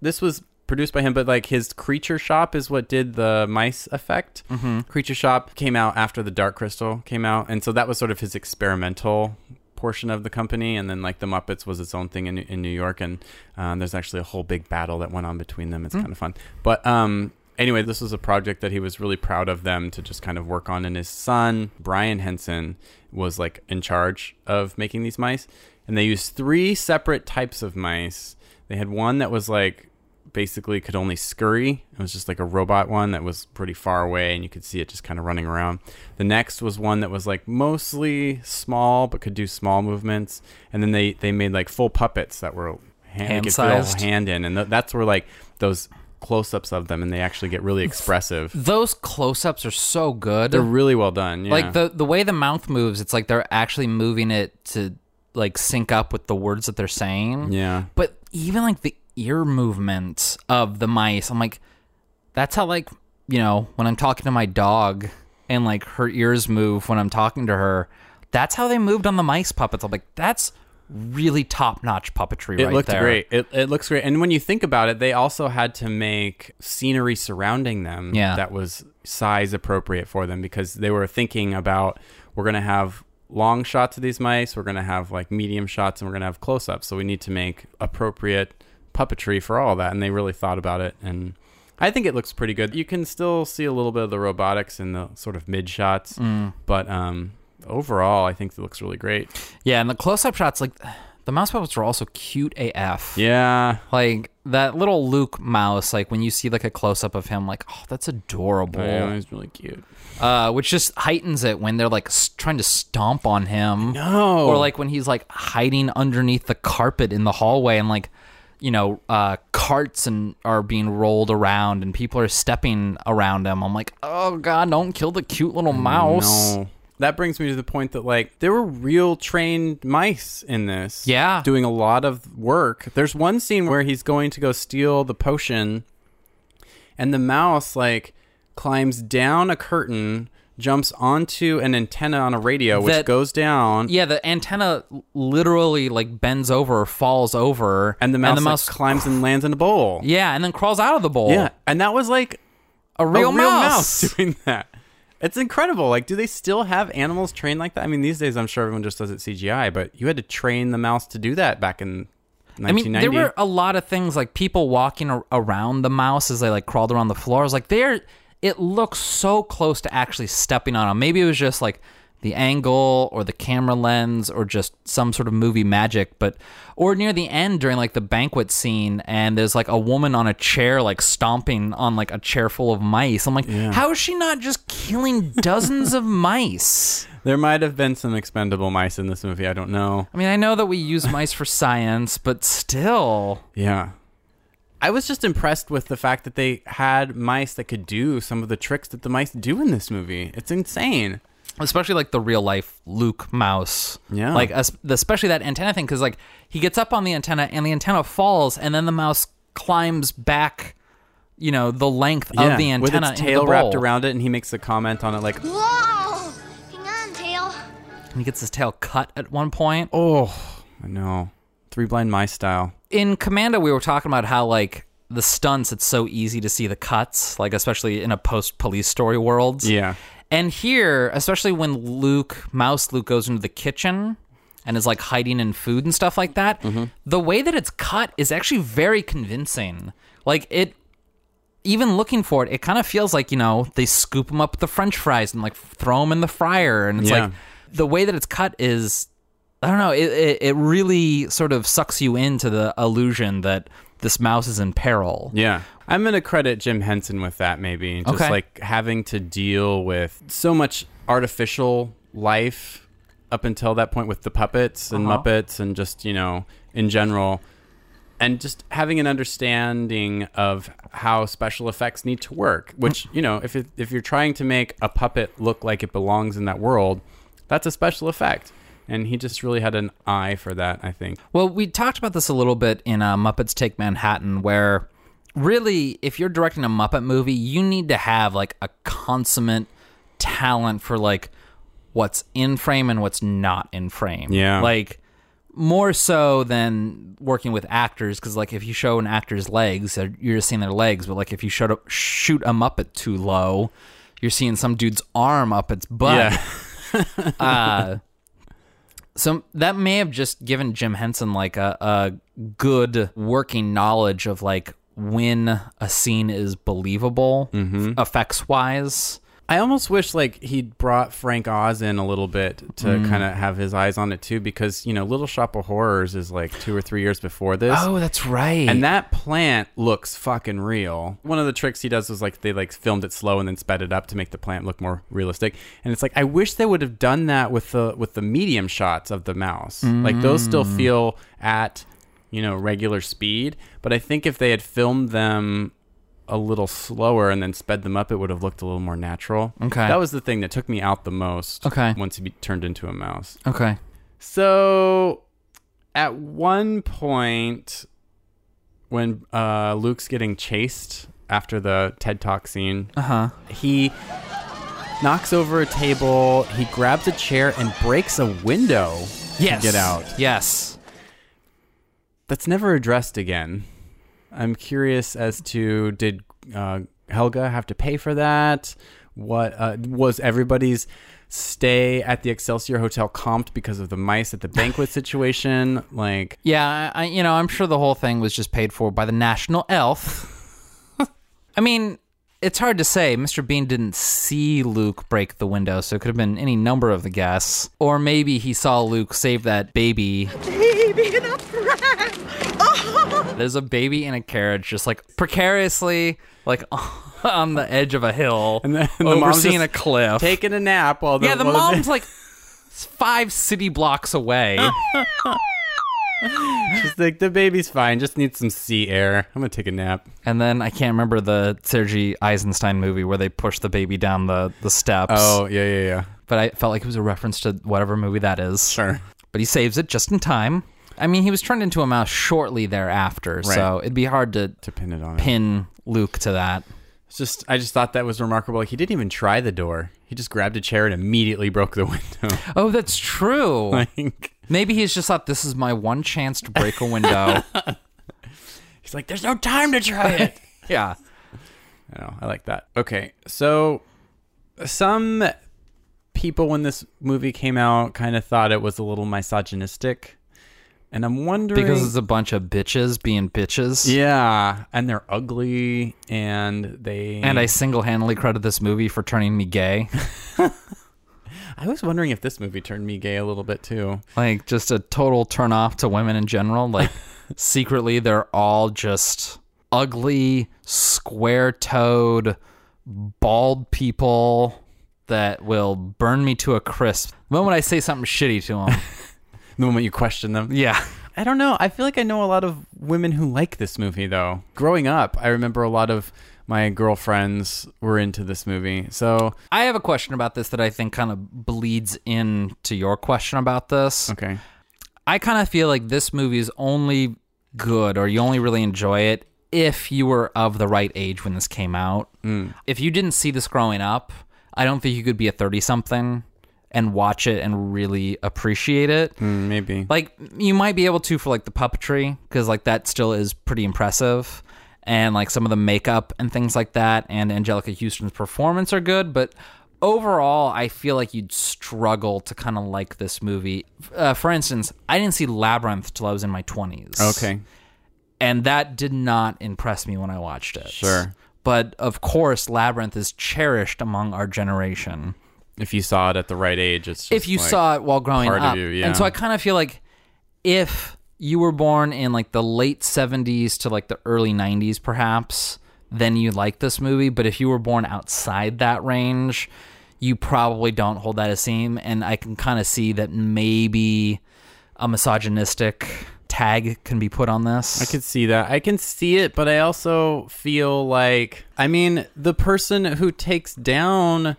this was produced by him, but like his Creature Shop is what did the mice effect. Mhm. Creature Shop came out after the Dark Crystal came out, and so that was sort of his experimental portion of the company, and then like the Muppets was its own thing in in New York, and um, there's actually a whole big battle that went on between them. It's Hmm. kind of fun, but um. Anyway, this was a project that he was really proud of them to just kind of work on, and his son Brian Henson was like in charge of making these mice, and they used three separate types of mice. They had one that was like basically could only scurry. It was just like a robot one that was pretty far away and you could see it just kind of running around. The next was one that was like mostly small but could do small movements. And then they they made like full puppets that were hand, they could fit a whole Hand-sized. hand in and th- that's where like those close-ups of them and they actually get really expressive. Those close-ups are so good. They're really well done. Yeah. Like the the way the mouth moves, it's like they're actually moving it to like sync up with the words that they're saying. Yeah. But even like the ear movements of the mice, I'm like, that's how like you know when I'm talking to my dog and like her ears move when I'm talking to her. That's how they moved on the mice puppets. I'm like, that's really top notch puppetry it right looked there. great. It, it looks great. And when you think about it, they also had to make scenery surrounding them Yeah. that was size appropriate for them because they were thinking about we're going to have long shots of these mice, we're going to have like medium shots, and we're going to have close ups. So we need to make appropriate puppetry for all that. And they really thought about it. And I think it looks pretty good. You can still see a little bit of the robotics in the sort of mid shots, Mm. but um, overall, I think it looks really great. Yeah, and the close up shots, like the mouse puppets are also cute AF. Yeah. Like that little Luke mouse, like when you see like a close up of him, like, oh, that's adorable. Yeah, he's really cute. Uh, which just heightens it when they're like s- trying to stomp on him. No. Or like when he's like hiding underneath the carpet in the hallway and like, you know, uh, carts and are being rolled around and people are stepping around him. I'm like, oh god, don't kill the cute little mouse. No. That brings me to the point that like there were real trained mice in this. Yeah. Doing a lot of work. There's one scene where he's going to go steal the potion and the mouse like climbs down a curtain, jumps onto an antenna on a radio which That- goes down Yeah, the antenna literally like bends over or falls over, and the mouse, like, mouse climbs and lands in a bowl. Yeah, and then crawls out of the bowl. Yeah, and that was like a real, real mouse. doing that. It's incredible. Like, do they still have animals trained like that? I mean, these days I'm sure everyone just does it CGI, but you had to train the mouse to do that back in I mean, 1990. there were a lot of things like people walking ar- around the mouse as they like crawled around the floor. I was like, there, it looks so close to actually stepping on them. Maybe it was just like the angle or the camera lens or just some sort of movie magic. But or near the end during like the banquet scene, and there's like a woman on a chair like stomping on like a chair full of mice. I'm like, how is she not just killing dozens of mice? There might have been some expendable mice in this movie. I don't know. I mean, I know that we use mice for science, but still. Yeah. I was just impressed with the fact that they had mice that could do some of the tricks that the mice do in this movie. It's insane. especially like the real life Luke mouse. Yeah. Like especially that antenna thing because like he gets up on the antenna and the antenna falls and then the mouse climbs back, you know, the length of the antenna with its into tail the wrapped around it, and he makes a comment on it like, Whoa! Hang on, Tail. And he gets his tail cut at one point. Oh, I know. Three Blind Mice style. In Commando, we were talking about how like the stunts, it's so easy to see the cuts, like especially in a post police story world. Yeah. And here, especially when Luke, Mouse Luke, goes into the kitchen and is like hiding in food and stuff like that, mm-hmm. the way that it's cut is actually very convincing. Like it, even looking for it, it kind of feels like you know they scoop them up with the French fries and like throw them in the fryer, and it's Yeah. like the way that it's cut is, I don't know, it, it it really sort of sucks you into the illusion that this mouse is in peril. Yeah. I'm going to credit Jim Henson with that, maybe. Just Okay. like having to deal with so much artificial life up until that point with the puppets and Uh-huh. Muppets and just, you know, in general. And just having an understanding of how special effects need to work, which, you know, if, it, if you're trying to make a puppet look like it belongs in that world, that's a special effect. And he just really had an eye for that, I think. Well, we talked about this a little bit in uh, Muppets Take Manhattan, where really, if you're directing a Muppet movie, you need to have like a consummate talent for like what's in frame and what's not in frame. Yeah. Like more so than working with actors, because like if you show an actor's legs, you're just seeing their legs. But like if you shoot a, shoot a Muppet too low, you're seeing some dude's arm up its butt. uh, so that may have just given Jim Henson like a, a good working knowledge of like when a scene is believable mm-hmm. effects wise. I almost wish like he'd brought Frank Oz in a little bit to Mm. kind of have his eyes on it too, because you know Little Shop of Horrors is like two or three years before this. Oh, that's right. And that plant looks fucking real. One of the tricks he does was like they like filmed it slow and then sped it up to make the plant look more realistic. And it's like I wish they would have done that with the with the medium shots of the mouse. Like those still Mm. feel at you know regular speed, but I think if they had filmed them a little slower and then sped them up, it would have looked a little more natural. Okay. that was the thing that took me out the most. Okay. once he be- turned into a mouse. Okay. So at one point, when uh, Luke's getting chased after the TED Talk scene, Uh-huh. he knocks over a table, he grabs a chair and breaks a window Yes. to get out. Yes. That's never addressed again. I'm curious as to did uh, Helga have to pay for that? What uh, was everybody's stay at the Excelsior Hotel comped because of the mice at the banquet situation? Like, Yeah, I, I- you know, I'm sure the whole thing was just paid for by the National Elf. I mean, it's hard to say. Mr. Bean didn't see Luke break the window, so it could have been any number of the guests. Or maybe he saw Luke save that baby. Baby in a pram! Oh! There's a baby in a carriage, just like precariously, like on the edge of a hill, and then the mom's overseeing a cliff. taking a nap while the yeah, the while mom's like five city blocks away. She's like, the baby's fine, just needs some sea air. I'm gonna take a nap. And then I can't remember the Sergei Eisenstein movie where they push the baby down the, the steps. Oh yeah, yeah, yeah. But I felt like it was a reference to whatever movie that is. Sure. But he saves it just in time. I mean, he was turned into a mouse shortly thereafter, so it'd be hard to, to pin it on. pin Luke to that. It's just, I just thought that was remarkable. Like he didn't even try the door. He just grabbed a chair and immediately broke the window. Oh, that's true. Like- Maybe he's just thought this is my one chance to break a window. He's like, there's no time to try it. yeah. I know. I like that. Okay, so some people when this movie came out kind of thought it was a little misogynistic, and I'm wondering Because it's a bunch of bitches being bitches. yeah, and they're ugly, and they And I single handedly credit this movie for turning me gay. I was wondering if this movie turned me gay a little bit too. like, just a total turn off to women in general. Like, secretly, they're all just ugly, square toed, bald people that will burn me to a crisp. The moment I say something shitty to them. The moment you question them, yeah. I don't know. I feel like I know a lot of women who like this movie though. Growing up, I remember a lot of my girlfriends were into this movie. So I have a question about this that I think kind of bleeds into your question about this. Okay. I kind of feel like this movie is only good or you only really enjoy it if you were of the right age when this came out. If you didn't see this growing up, I don't think you could be a 30 something and watch it and really appreciate it. Mm, maybe. Like you might be able to for like the puppetry because like that still is pretty impressive, and like some of the makeup and things like that, and Anjelica Huston's performance are good, but. Overall, I feel like you'd struggle to kind of like this movie. Uh, for instance, I didn't see Labyrinth till I was in my 20s Okay. and that did not impress me when I watched it. Sure. But of course, Labyrinth is cherished among our generation. If you saw it at the right age, it's just if you like saw it while growing up, you, yeah. and so I kind of feel like if you were born in like the late '70s to like the early '90s, perhaps, then you like this movie. But if you were born outside that range, you probably don't hold that esteem. And I can kind of see that maybe a misogynistic tag can be put on this. I could see that. I can see it, but I also feel like I mean, the person who takes down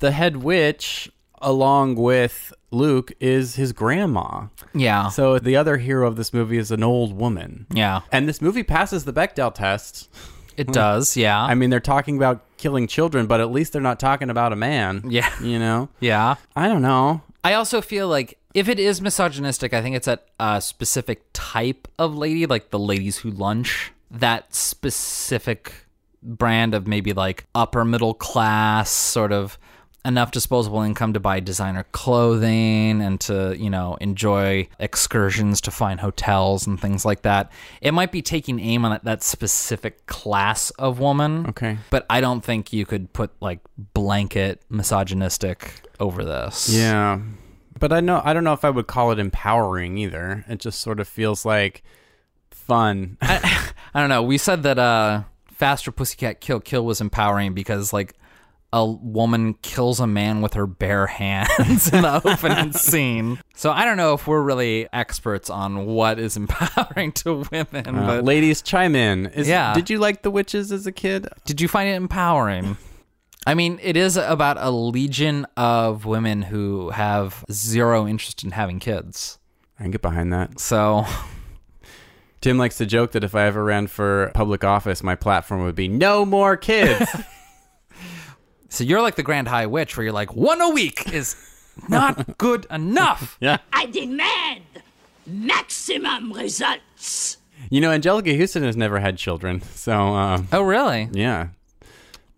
the head witch along with Luke is his grandma. Yeah. So the other hero of this movie is an old woman. Yeah. And this movie passes the Bechdel test. It does, yeah. I mean, they're talking about killing children, but at least they're not talking about a man. Yeah. You know? Yeah. I don't know. I also feel like if it is misogynistic, I think it's at a specific type of lady, like the ladies who lunch. That specific brand of maybe like upper middle class, sort of enough disposable income to buy designer clothing and to, you know, enjoy excursions to fine hotels and things like that. It might be taking aim on that, that specific class of woman. Okay. But I don't think you could put like blanket misogynistic over this. Yeah. But I know I don't know if I would call it empowering either. It just sort of feels like fun. I, I don't know. We said that uh, Faster Pussycat Kill Kill was empowering because like a woman kills a man with her bare hands in the opening scene. So I don't know if we're really experts on what is empowering to women. Uh, but ladies chime in. Is, Yeah. Did you like the witches as a kid? did you find it empowering? I mean, it is about a legion of women who have zero interest in having kids. I can get behind that. So Tim likes to joke that if I ever ran for public office, my platform would be no more kids. So you're like the Grand High Witch, where you're like, one a week is not good enough. yeah. I demand maximum results. You know, Anjelica Huston has never had children, so uh, Oh, really? yeah.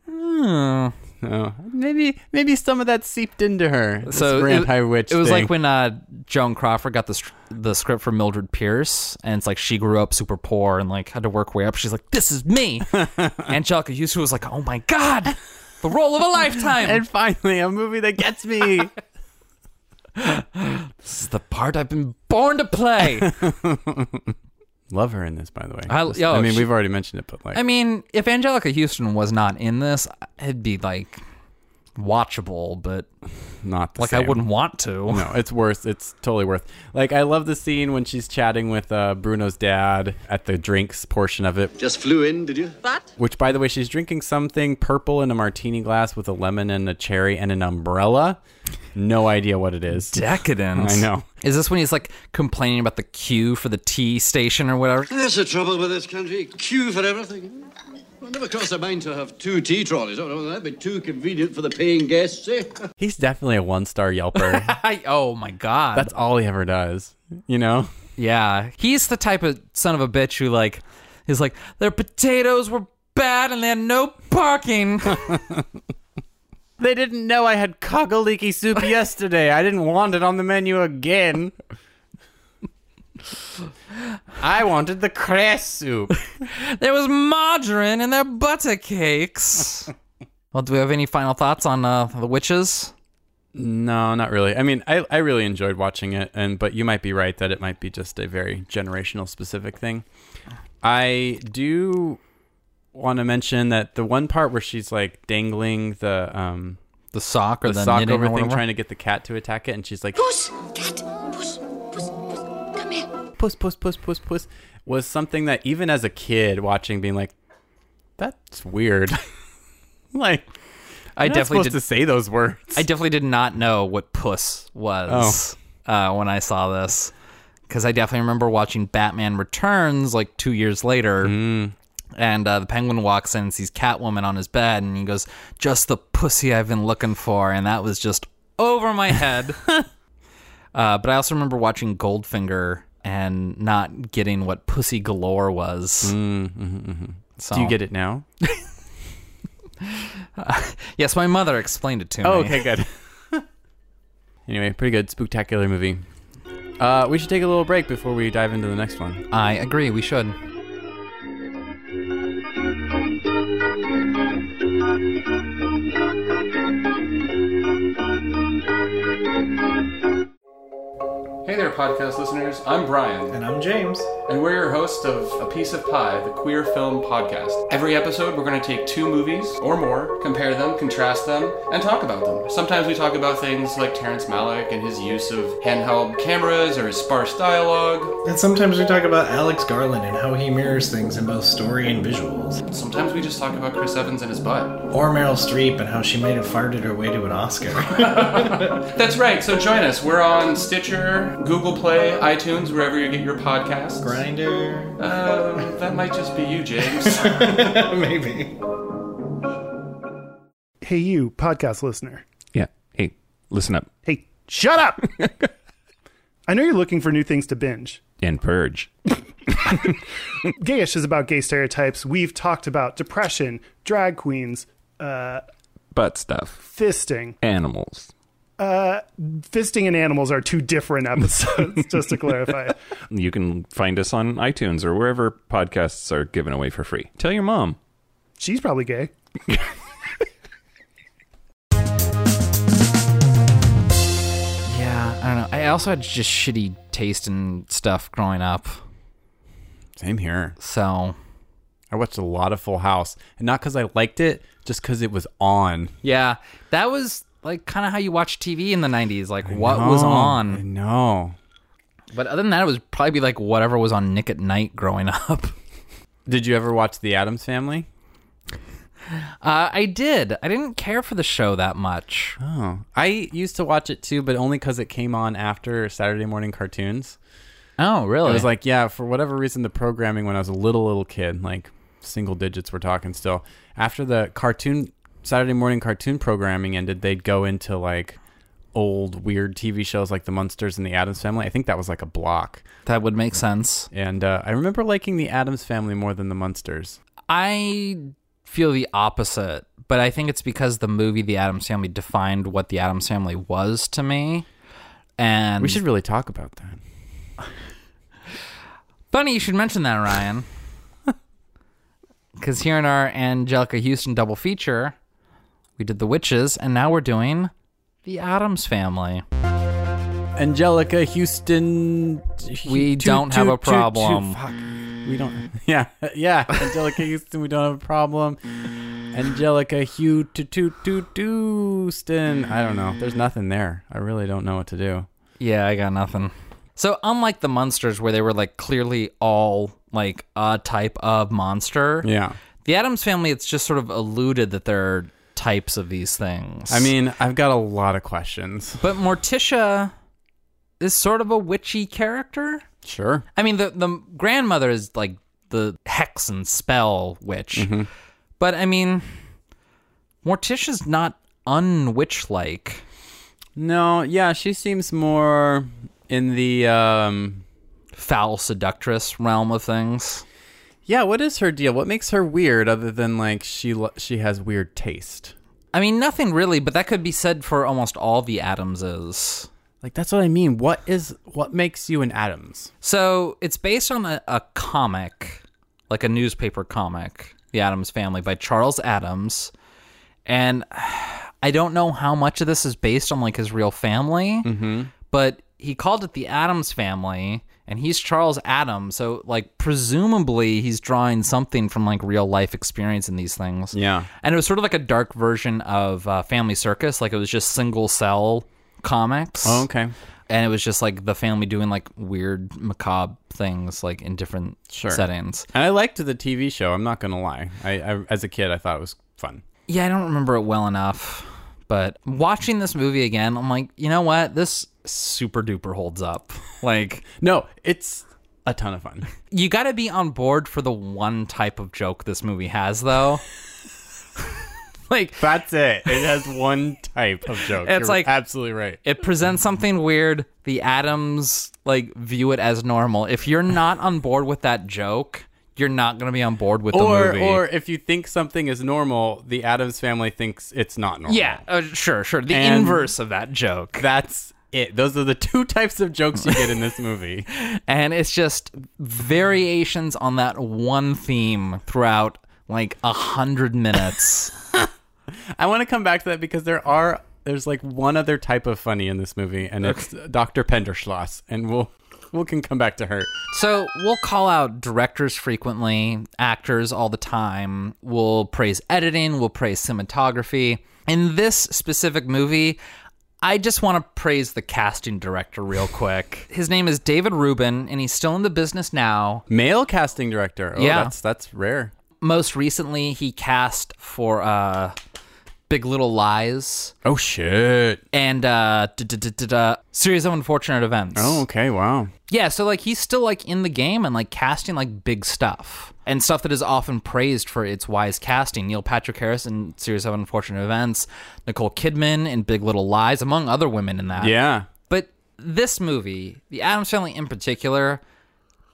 Hmm. Oh, maybe maybe some of that seeped into her. So Grand it, High Witch. it was thing. like when uh, Joan Crawford got the the script for Mildred Pierce, and it's like she grew up super poor and like had to work her way up. She's like, "This is me." Anjelica Huston was like, "Oh my god, the role of a lifetime!" and finally a movie that gets me. this is the part I've been born to play. Love her in this, by the way. I- yo, I mean, she- we've already mentioned it, but like, I mean, if Anjelica Huston was not in this, it'd be like watchable, but not the like I wouldn't want to. No, it's worth. It's totally worth. Like I love the scene when she's chatting with uh, Bruno's dad at the drinks portion of it. Just flew in, did you? What? Which, by the way, she's drinking something purple in a martini glass with a lemon and a cherry and an umbrella. No idea what it is. Decadent. I know. Is this when he's like complaining about the queue for the tea station or whatever? That's the trouble with this country. Queue for everything. Well, never crossed their mind to have two tea trolleys. Oh, that'd be too convenient for the paying guests, eh? He's definitely a one-star Yelper. Oh my god. That's all he ever does. You know. Yeah, he's the type of son of a bitch who like is like their potatoes were bad and they had no parking. They didn't know I had cock-a-leekie soup yesterday. I didn't want it on the menu again. I wanted the cress soup. there was margarine in their butter cakes. well, do we have any final thoughts on uh, the witches? No, not really. I mean, I, I really enjoyed watching it, and but you might be right that it might be just a very generational specific thing. I do want to mention that the one part where she's like dangling the um The sock or the, the, sock over thing, trying to get the cat to attack it, and she's like Puss, cat, puss puss puss puss puss was something that even as a kid watching, being like, that's weird. like, I you're not definitely supposed did, to say those words. I definitely did not know what puss was uh, when I saw this because I definitely remember watching Batman Returns like two years later. And uh, the penguin walks in and sees Catwoman on his bed, and he goes, "Just the pussy I've been looking for," and that was just over my head. uh, but I also remember watching Goldfinger and not getting what pussy galore was. So, Mm, Do you get it now? yes, my mother explained it to Oh, me. okay, good. anyway, pretty good, spectacular movie. Uh, we should take a little break before we dive into the next one. I agree. We should. Podcast listeners. I'm Brian. And I'm James. And we're your hosts of A Piece of Pie, the queer film podcast. Every episode, we're going to take two movies or more, compare them, contrast them, and talk about them. Sometimes we talk about things like Terrence Malick and his use of handheld cameras or his sparse dialogue. And sometimes we talk about Alex Garland and how he mirrors things in both story and visuals. Sometimes we just talk about Chris Evans and his butt. Or Meryl Streep and how she might have farted her way to an Oscar. That's right, so join us. We're on Stitcher, Google Play, iTunes, wherever you get your podcasts. Grindr. Uh, that might just be you, James. Maybe. Hey, you podcast listener. Yeah. Hey, listen up. Hey, shut up! I know you're looking for new things to binge. And purge. Gayish is about gay stereotypes. We've talked about depression, drag queens, uh, Butt stuff. fisting. Animals. Uh, fisting and animals are two different episodes, just to clarify. You can find us on iTunes or wherever podcasts are given away for free. Tell your mom. She's probably gay. Yeah, I don't know. I also had just shitty taste in stuff growing up. Same here. So I watched a lot of Full House, and not because I liked it, just because it was on. Yeah, that was like kind of how you watch TV in the 90s, like what was on. I know. But other than that, it was probably be like whatever was on Nick at Night growing up. Did you ever watch The Addams Family? Uh, I did. I didn't care for the show that much. Oh, I used to watch it too, but only because it came on after Saturday morning cartoons. Oh, really? It was like, yeah, for whatever reason, the programming when I was a little little kid, like single digits, we're talking still. After the cartoon Saturday morning cartoon programming ended, they'd go into like old weird TV shows like The Munsters and The Addams Family. I think that was like a block. That would make sense. And uh, I remember liking The Addams Family more than The Munsters. I feel the opposite, but I think it's because the movie The Addams Family defined what the Addams Family was to me. And We should really talk about that. Funny you should mention that, Ryan. Because here in our Anjelica Huston double feature, we did The Witches, and now we're doing The Addams Family. Anjelica Huston. We Toot, don't have a problem. toot. We don't. Yeah, yeah. Anjelica Huston. We don't have a problem. Angelica Hugh toot toot toot Houston. I don't know. There's nothing there. I really don't know what to do. Yeah, I got nothing. So unlike the Munsters, where they were like clearly all like a type of monster, Yeah. the Addams Family, it's just sort of alluded that there are types of these things. I mean, I've got a lot of questions. but Morticia is sort of a witchy character. Sure. I mean, the the grandmother is like the hex and spell witch, Mm-hmm. but I mean, Morticia's not unwitch like. No, yeah, she seems more in the um foul seductress realm of things. Yeah, what is her deal? What makes her weird other than like she lo- she has weird taste? I mean, nothing really, but that could be said for almost all the Addamses. Like that's what I mean. What is what makes you an Addams? So it's based on a, a comic, like a newspaper comic, The Addams Family by Charles Addams. And I don't know how much of this is based on like his real family, Mm-hmm. but he called it the Addams Family, and he's Charles Addams. So like presumably he's drawing something from like real life experience in these things. Yeah. And it was sort of like a dark version of uh, Family Circus, like it was just single cell comics. Oh, okay. And it was just like the family doing like weird macabre things like in different Sure. settings. And I liked the TV show. I'm not gonna lie. I, I as a kid I thought it was fun. Yeah, I don't remember it well enough, but watching this movie again, I'm like, you know what? This super duper holds up. Like, no, it's a ton of fun. You got to be on board for the one type of joke this movie has, though. like That's it. It has one type of joke. It's You're like- absolutely right. it presents something weird. The Addams like view it as normal. If you're not on board with that joke, you're not going to be on board with the Or movie. or if you think something is normal, the Addams family thinks it's not normal. yeah, uh, sure, sure. The And- inverse of that joke. That's it. Those are the two types of jokes you get in this movie. and it's just variations on that one theme throughout like a hundred minutes. I want to come back to that because there are there's like one other type of funny in this movie, and it's Dr. Pinder-Schloss, and we'll we can come back to her. So we'll call out directors frequently, actors all the time. We'll praise editing, we'll praise cinematography. In this specific movie, I just want to praise the casting director real quick. His name is David Rubin, and he's still in the business now. Male casting director. Oh, Yeah. that's that's rare. Most recently, he cast for uh, Big Little Lies Oh shit. and uh, d- d- d- d- d- Series of Unfortunate Events. Oh, okay. Wow. Yeah, so like he's still like in the game and like casting like big stuff and stuff that is often praised for its wise casting. Neil Patrick Harris in Series of Unfortunate Events, Nicole Kidman in Big Little Lies, among other women in that. Yeah. But this movie, the Addams Family in particular,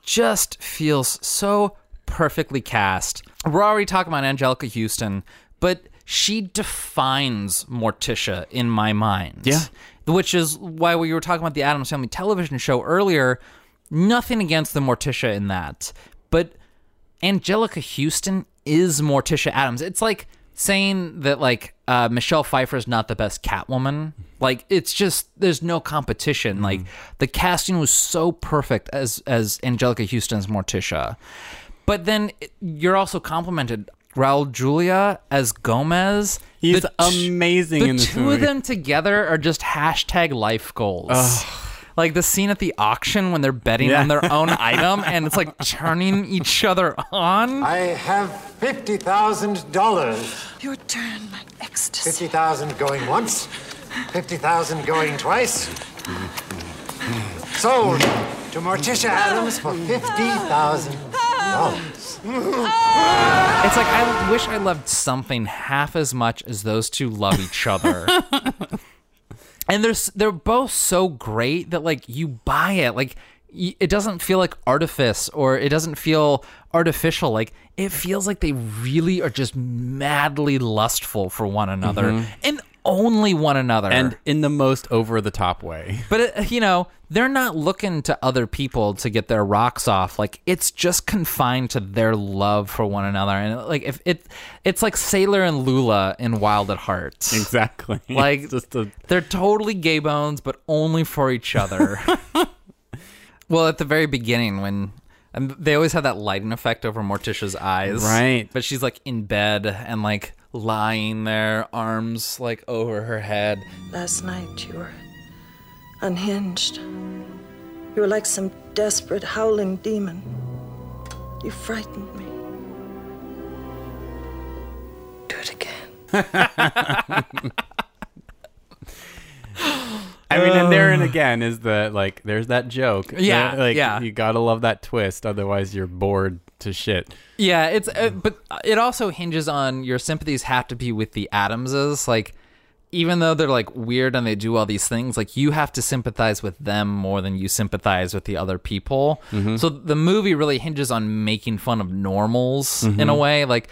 just feels so perfectly cast. We're already talking about Anjelica Huston, but she defines Morticia in my mind. Yeah. Which is why we were talking about the Addams Family television show earlier. Nothing against the Morticia in that, but Anjelica Huston is Morticia Addams. It's like saying that like uh, Michelle Pfeiffer is not the best Catwoman. Like it's just there's no competition. Like the casting was so perfect as as Anjelica Huston's Morticia, but then you're also complimented. Raul Julia as Gomez. He's The t- amazing The in this two movie. of them together are just hashtag life goals. Like the scene at the auction when they're betting Yeah. on their own item and it's like turning each other on. I have fifty thousand dollars. Your turn, my ecstasy. Fifty thousand going once, fifty thousand going twice. Sold to Morticia Addams for fifty thousand dollars. It's like I wish I loved something half as much as those two love each other. and they're they're both so great that like you buy it. Like it doesn't feel like artifice or it doesn't feel artificial. Like it feels like they really are just madly lustful for one another Mhm. and only one another. and in the most over the top way. But it, you know, they're not looking to other people to get their rocks off. Like it's just confined to their love for one another. And like if it, it's like Sailor and Lula in Wild at Heart. Exactly. Like just a they're totally gay bones, but only for each other. well, at the very beginning when. And they always have that lighting effect over Morticia's eyes. Right. But she's like in bed and like lying there, arms like over her head. Last night you were unhinged. You were like some desperate howling demon. You frightened me. Do it again. I mean, and there and um. again is the like, there's that joke. Yeah, That, like, yeah. You gotta love that twist, otherwise you're bored to shit. Yeah, it's uh, but it also hinges on your sympathies have to be with the Addamses. Like, even though they're like weird and they do all these things, like you have to sympathize with them more than you sympathize with the other people. Mhm. So the movie really hinges on making fun of normals in a Mhm. way. Like,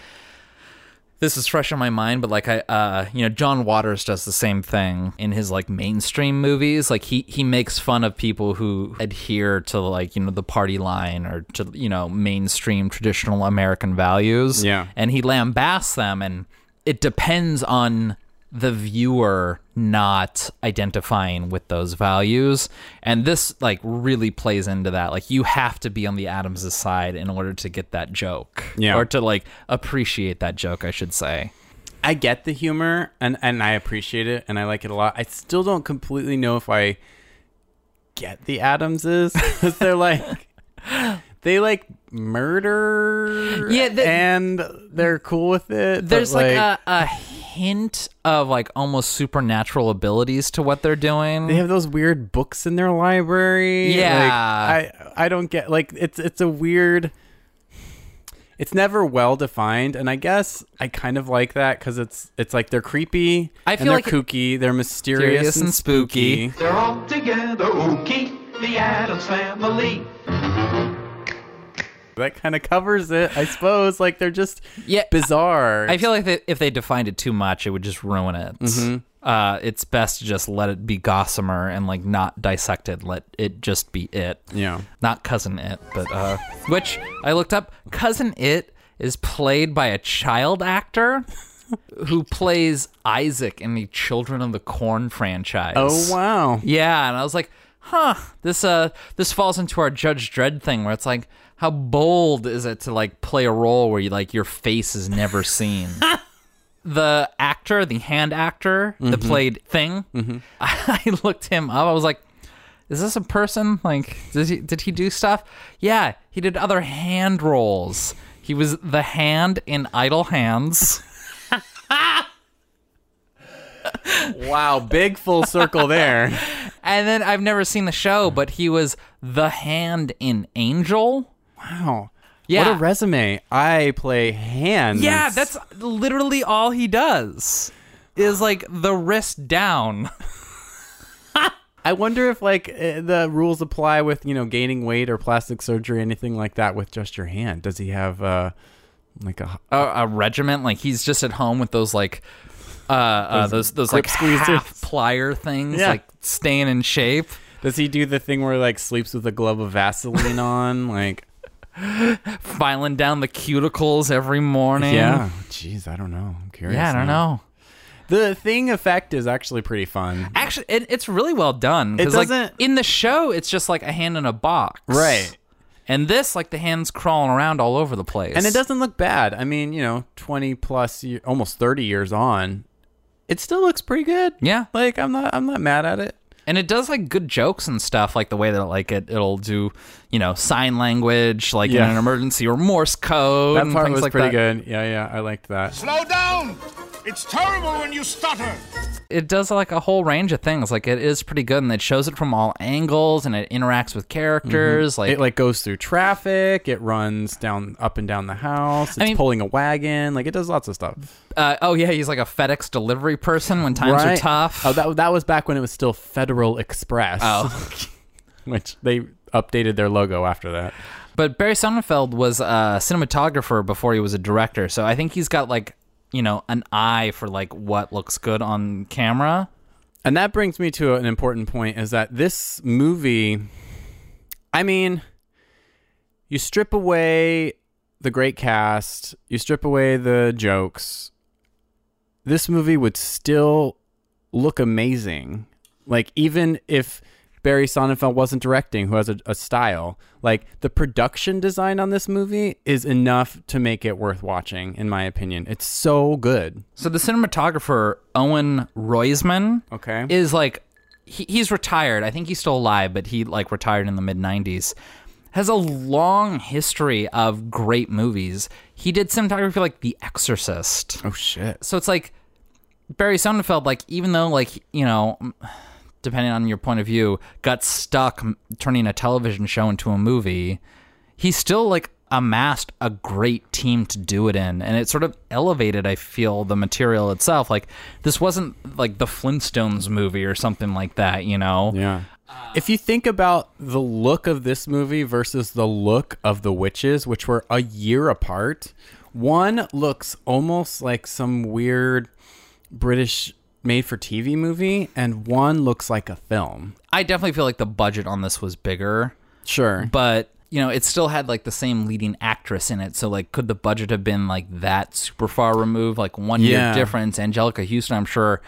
this is fresh in my mind, but like I, uh, you know, John Waters does the same thing in his like mainstream movies. Like he he makes fun of people who adhere to like you know the party line or to you know mainstream traditional American values. Yeah. and he lambasts them, and it depends on the viewer not identifying with those values and this like really plays into that like you have to be on the addams side in order to get that joke Yeah. or to like appreciate that joke i should say I get the humor and and I appreciate it and I like it a lot. I still don't completely know if I get the Addamses because they're like they like murder Yeah, the- and they're cool with it. there's like, a, a hint of like almost supernatural abilities to what they're doing they have those weird books in their library. Yeah. Like, I I don't get like it's it's a weird it's never well defined, and I guess I kind of like that because it's it's like they're creepy. I and feel they're like kooky. They're mysterious Mysterious and, and spooky. spooky. They're all together, ookie, the Addams family. That kind of covers it, I suppose. Like they're just Yeah, bizarre. I feel like that if they defined it too much, it would just ruin it. Mhm. Uh, it's best to just let it be Gossamer and like not dissect it. Let it just be it. Yeah. Not cousin it, but uh, which I looked up. Cousin it is played by a child actor who plays Isaac in the Children of the Corn franchise. Oh wow. Yeah, and I was like, huh, this uh this falls into our Judge Dredd thing where it's like, how bold is it to like play a role where you like your face is never seen? the actor, the hand actor that Mhm. played Thing, I looked him up. I was like, is this a person? Like, did he did he do stuff? Yeah, he did other hand roles. He was the hand in Idle Hands. wow, big full circle there. And then I've never seen the show, but he was the hand in Angel. Wow. Yeah. What a resume. I play hands. Yeah, that's literally all he does. Is like the wrist down. I wonder if like uh, the rules apply with, you know, gaining weight or plastic surgery anything like that with just your hand. Does he have uh like a A, a regiment, like he's just at home with those like uh, uh those those like squeezers. half plier things, Yeah. like staying in shape. Does he do the thing where he like sleeps with a glove of Vaseline on? Like Filing down the cuticles every morning. Yeah. Jeez, I don't know. I'm curious. Yeah, I don't now. know. The thing effect is actually pretty fun. Actually, it, it's really well done. It 'cause, like, doesn't- in the show, it's just like a hand in a box, Right. And this, like the hands crawling around all over the place, And it doesn't look bad. I mean, you know, 20 plus year, almost 30 years on, it still looks pretty good. Yeah. Like I'm not I'm not mad at it. And it does like good jokes and stuff, like the way that like it it'll do, you know, sign language, like Yeah. in an emergency or Morse code. That and part things was like pretty that. good. Yeah, yeah, I liked that. Slow down! It's terrible when you stutter. It does like a whole range of things. Like it is pretty good, and it shows it from all angles, and it interacts with characters. Like Mm-hmm. it like goes through traffic, it runs down up and down the house, it's I mean- pulling a wagon, like it does lots of stuff. uh, oh yeah, he's like a FedEx delivery person when times are tough. Oh, that that was back when it was still Federal Express. Oh. which they updated their logo after that. But Barry Sonnenfeld was a cinematographer before he was a director, so I think he's got like you know an eye for like what looks good on camera. And that brings me to an important point is that this movie, I mean, you strip away the great cast, you strip away the jokes, this movie would still look amazing. Like, even if Barry Sonnenfeld wasn't directing, who has a, a style, like the production design on this movie is enough to make it worth watching, in my opinion. It's so good. So the cinematographer Owen Roizman, Okay. is like he, he's retired. I think he's still alive, but he like retired in the mid '90s. Has a long history of great movies. He did cinematography like The Exorcist. Oh shit! So it's like Barry Sonnenfeld, like even though like you know, depending on your point of view, got stuck turning a television show into a movie, he still like amassed a great team to do it in, and it sort of elevated. I feel the material itself. Like this wasn't like the Flintstones movie or something like that, you know? Yeah. Uh, if you think about the look of this movie versus the look of The Witches, which were a year apart, one looks almost like some weird British made for TV movie, and one looks like a film. I definitely feel like the budget on this was bigger. Sure. But, you know, it still had like the same leading actress in it. So, like, could the budget have been like that super far removed? Like, one Yeah. year difference. Anjelica Huston, I'm sure,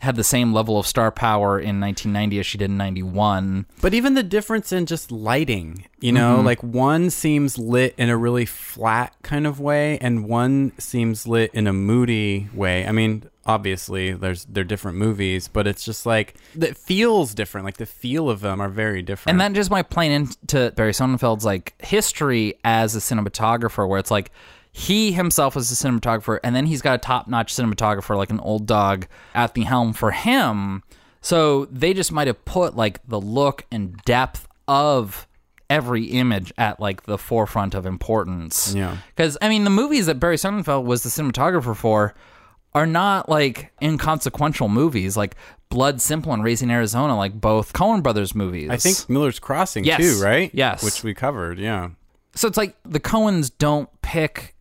had the same level of star power in 1990 as she did in 91. But even the difference in just lighting, you know, Mhm. like one seems lit in a really flat kind of way, and one seems lit in a moody way. I mean, obviously, there's they're different movies, but it's just like it feels different. Like the feel of them are very different. And that just might play into Barry Sonnenfeld's like history as a cinematographer, where it's like he himself was a cinematographer, and then he's got a top-notch cinematographer like an old dog at the helm for him. So they just might have put like the look and depth of every image at like the forefront of importance. Yeah. Because I mean, the movies that Barry Sonnenfeld was the cinematographer for are not like inconsequential movies, like Blood Simple and Raising Arizona, like both Coen Brothers movies. I think Miller's Crossing Yes. too, right? Yes. Which we covered, yeah. So it's like the Coens don't pick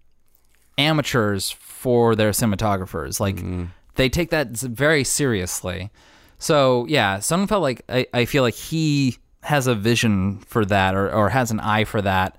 amateurs for their cinematographers. Like mm-hmm. they take that very seriously. So yeah, Sonnenfeld like I, I feel like he has a vision for that or, or has an eye for that.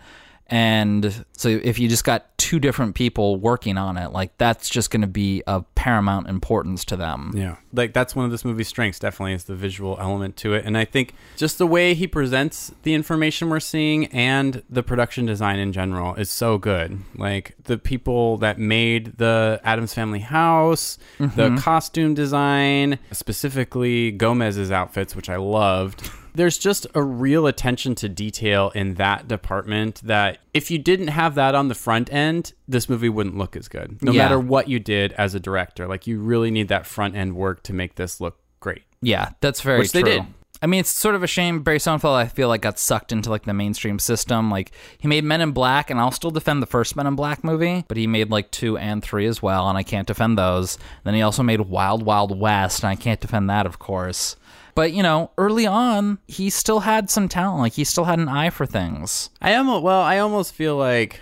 And so if you just got two different people working on it, like that's just going to be of paramount importance to them. Yeah. Like that's one of this movie's strengths definitely is the visual element to it. And I think just the way he presents the information we're seeing and the production design in general is so good. Like the people that made the Addams family house, the Mhm. costume design, specifically Gomez's outfits, which I loved. There's just a real attention to detail in that department that if you didn't have that on the front end, this movie wouldn't look as good. No Yeah. matter what you did as a director. Like you really need that front end work to make this look great. Yeah, that's very Which they true. did. I mean, it's sort of a shame Barry Sonnenfeld. I feel like got sucked into like the mainstream system. Like he made Men in Black, and I'll still defend the first Men in Black movie, but he made like two and three as well, and I can't defend those. Then he also made Wild Wild West, and I can't defend that, of course. But you know, early on, he still had some talent. Like he still had an eye for things. I almost well, I almost feel like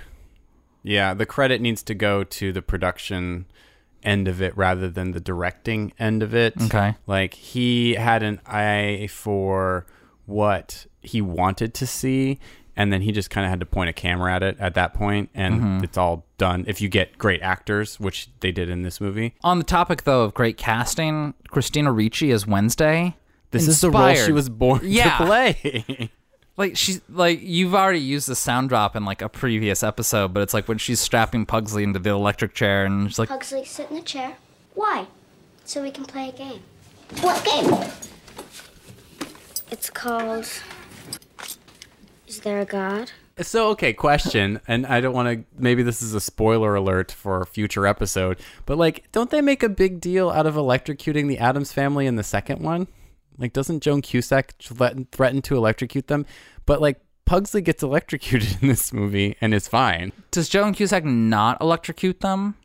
yeah, the credit needs to go to the production end of it rather than the directing end of it. Okay. Like he had an eye for what he wanted to see and then he just kind of had to point a camera at it at that point and Mhm. it's all done if you get great actors, which they did in this movie. On the topic though of great casting, Christina Ricci as Wednesday. This is the role she was born yeah. to play. Like she's like you've already used the sound drop in like a previous episode, but it's like when she's strapping Pugsley into the electric chair and she's like, Pugsley, sit in the chair. Why? So we can play a game. What game? It's called. Is there a God? So okay, question, and I don't want to. Maybe this is a spoiler alert for a future episode, but like, don't they make a big deal out of electrocuting the Addams family in the second one? Like, doesn't Joan Cusack threaten, to electrocute them? But like, Pugsley gets electrocuted in this movie and is fine. Does Joan Cusack not electrocute them?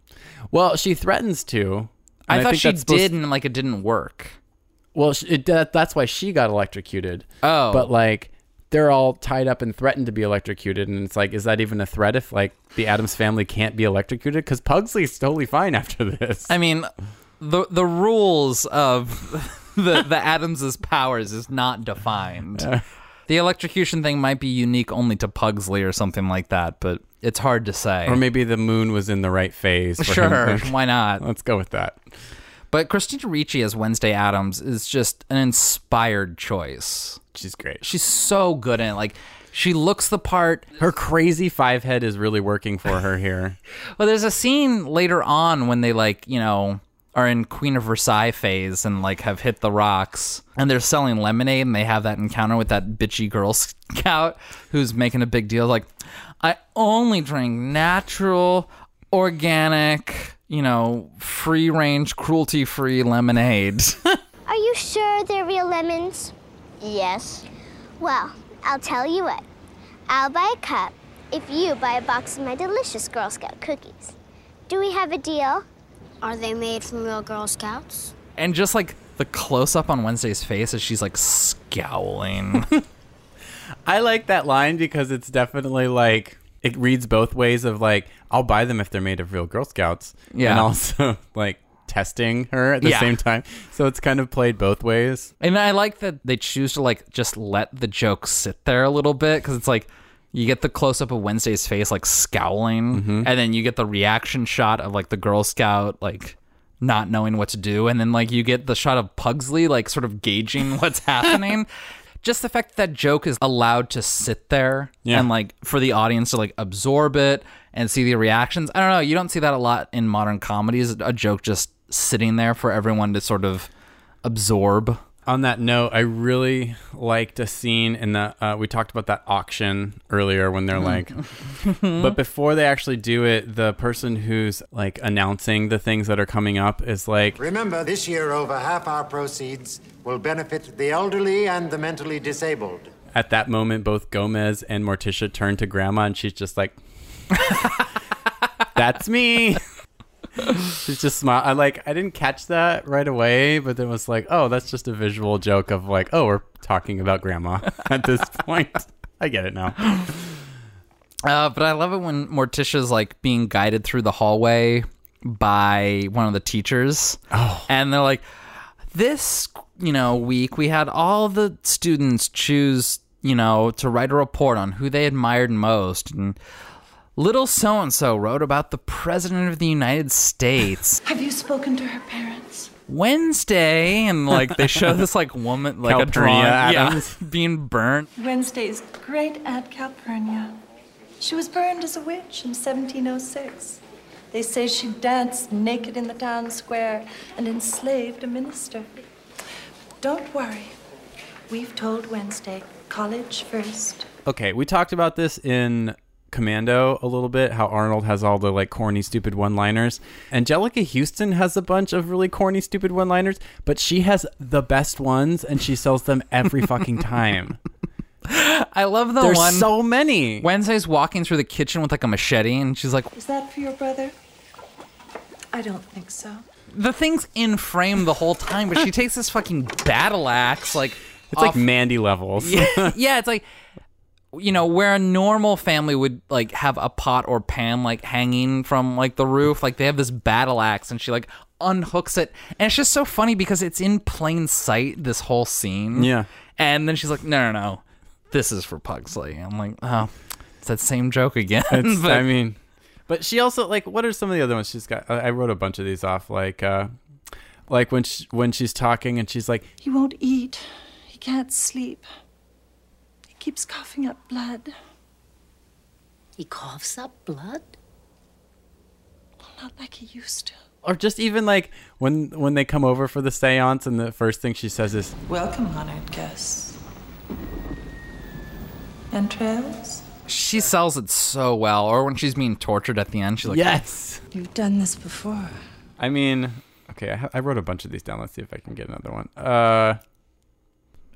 Well, she threatens to. I thought think she did, and like it didn't work. Well, it, that, that's why she got electrocuted. Oh. But like they're all tied up and threatened to be electrocuted, and it's like, is that even a threat if like the Addams family can't be electrocuted? Because Pugsley's totally fine after this. I mean, the the rules of the the Addams's powers is not defined. The electrocution thing might be unique only to Pugsley or something like that, but it's hard to say. Or maybe the moon was in the right phase. For Sure, why not? Let's go with that. But Christina Ricci as Wednesday Addams is just an inspired choice. She's great. She's so good in it. Like she looks the part. Her crazy five head is really working for her here. Well, there's a scene later on when they like, you know, are in Queen of Versailles phase and like have hit the rocks and they're selling lemonade and they have that encounter with that bitchy Girl Scout who's making a big deal like I only drink natural, organic, you know, free range, cruelty free lemonade. Are you sure they're real lemons? Yes. Well, I'll tell you what. I'll buy a cup if you buy a box of my delicious Girl Scout cookies. Do we have a deal? Are they made from real Girl Scouts? and just like the close up on Wednesday's face as she's like scowling. I like that line because it's definitely like it reads both ways of like I'll buy them if they're made of real Girl Scouts. Yeah. And also like testing her at the Yeah. same time. So it's kind of played both ways. And I like that they choose to like just let the joke sit there a little bit because it's like you get the close up of Wednesday's face like scowling, Mm-hmm. and then you get the reaction shot of like the Girl Scout like not knowing what to do, and then like you get the shot of Pugsley like sort of gauging what's happening. Just the fact that joke is allowed to sit there Yeah. and like for the audience to like absorb it and see the reactions. I don't know. You don't see that a lot in modern comedies. A joke just sitting there for everyone to sort of absorb. On that note, I really liked a scene in the. Uh, we talked about that auction earlier when they're like, but before they actually do it, the person who's like announcing the things that are coming up is like, Remember, this year over half our proceeds will benefit the elderly and the mentally disabled. at that moment, both Gomez and Morticia turn to Grandma, and she's just like, "That's me." she's just smile. I like. I didn't catch that right away, but then was like, "Oh, that's just a visual joke of like, oh, we're talking about Grandma at this point." I get it now. Uh, but I love it when Morticia's like being guided through the hallway by one of the teachers. Oh. And they're like, this, you know, week we had all the students choose, you know, to write a report on who they admired most. And little so and so wrote about the President of the United States. Have you spoken to her parents? Wednesday, and like they show this like woman, like a Calpurnia drawing, yeah, being burnt. Wednesday's great Aunt Calpurnia. She was burned as a witch in 1706. They say she danced naked in the town square and enslaved a minister. But don't worry. We've told Wednesday, college first. Okay, we talked about this in Commando a little bit, how Arnold has all the like corny, stupid one liners. Anjelica Huston has a bunch of really corny, stupid one liners, but she has the best ones and she sells them every fucking time. I love the There's one. so many. Wednesday's walking through the kitchen with like a machete, and she's like, Is that for your brother? I don't think so. the thing's in frame the whole time, but she takes this fucking battle axe, like It's like Mandy levels. yeah, yeah, it's like you know where a normal family would like have a pot or pan like hanging from like the roof, like they have this battle axe, and she like unhooks it, and it's just so funny because it's in plain sight this whole scene. Yeah. and then she's like, no, no, no, this is for Pugsley. I'm like, oh, it's that same joke again. But- I mean, but she also like what are some of the other ones she's got? I I wrote a bunch of these off, like uh, like when she, when she's talking and she's like, He won't eat. He can't sleep. He keeps coughing up blood. He coughs up blood? Not like he used to. or just even like when when they come over for the séance and the first thing she says is, Welcome, honored guests. Entrails? she sells it so well. Or when she's being tortured at the end, she's like, Yes. You've done this before. I mean, okay, I, I wrote a bunch of these down. Let's see if I can get another one. Uh,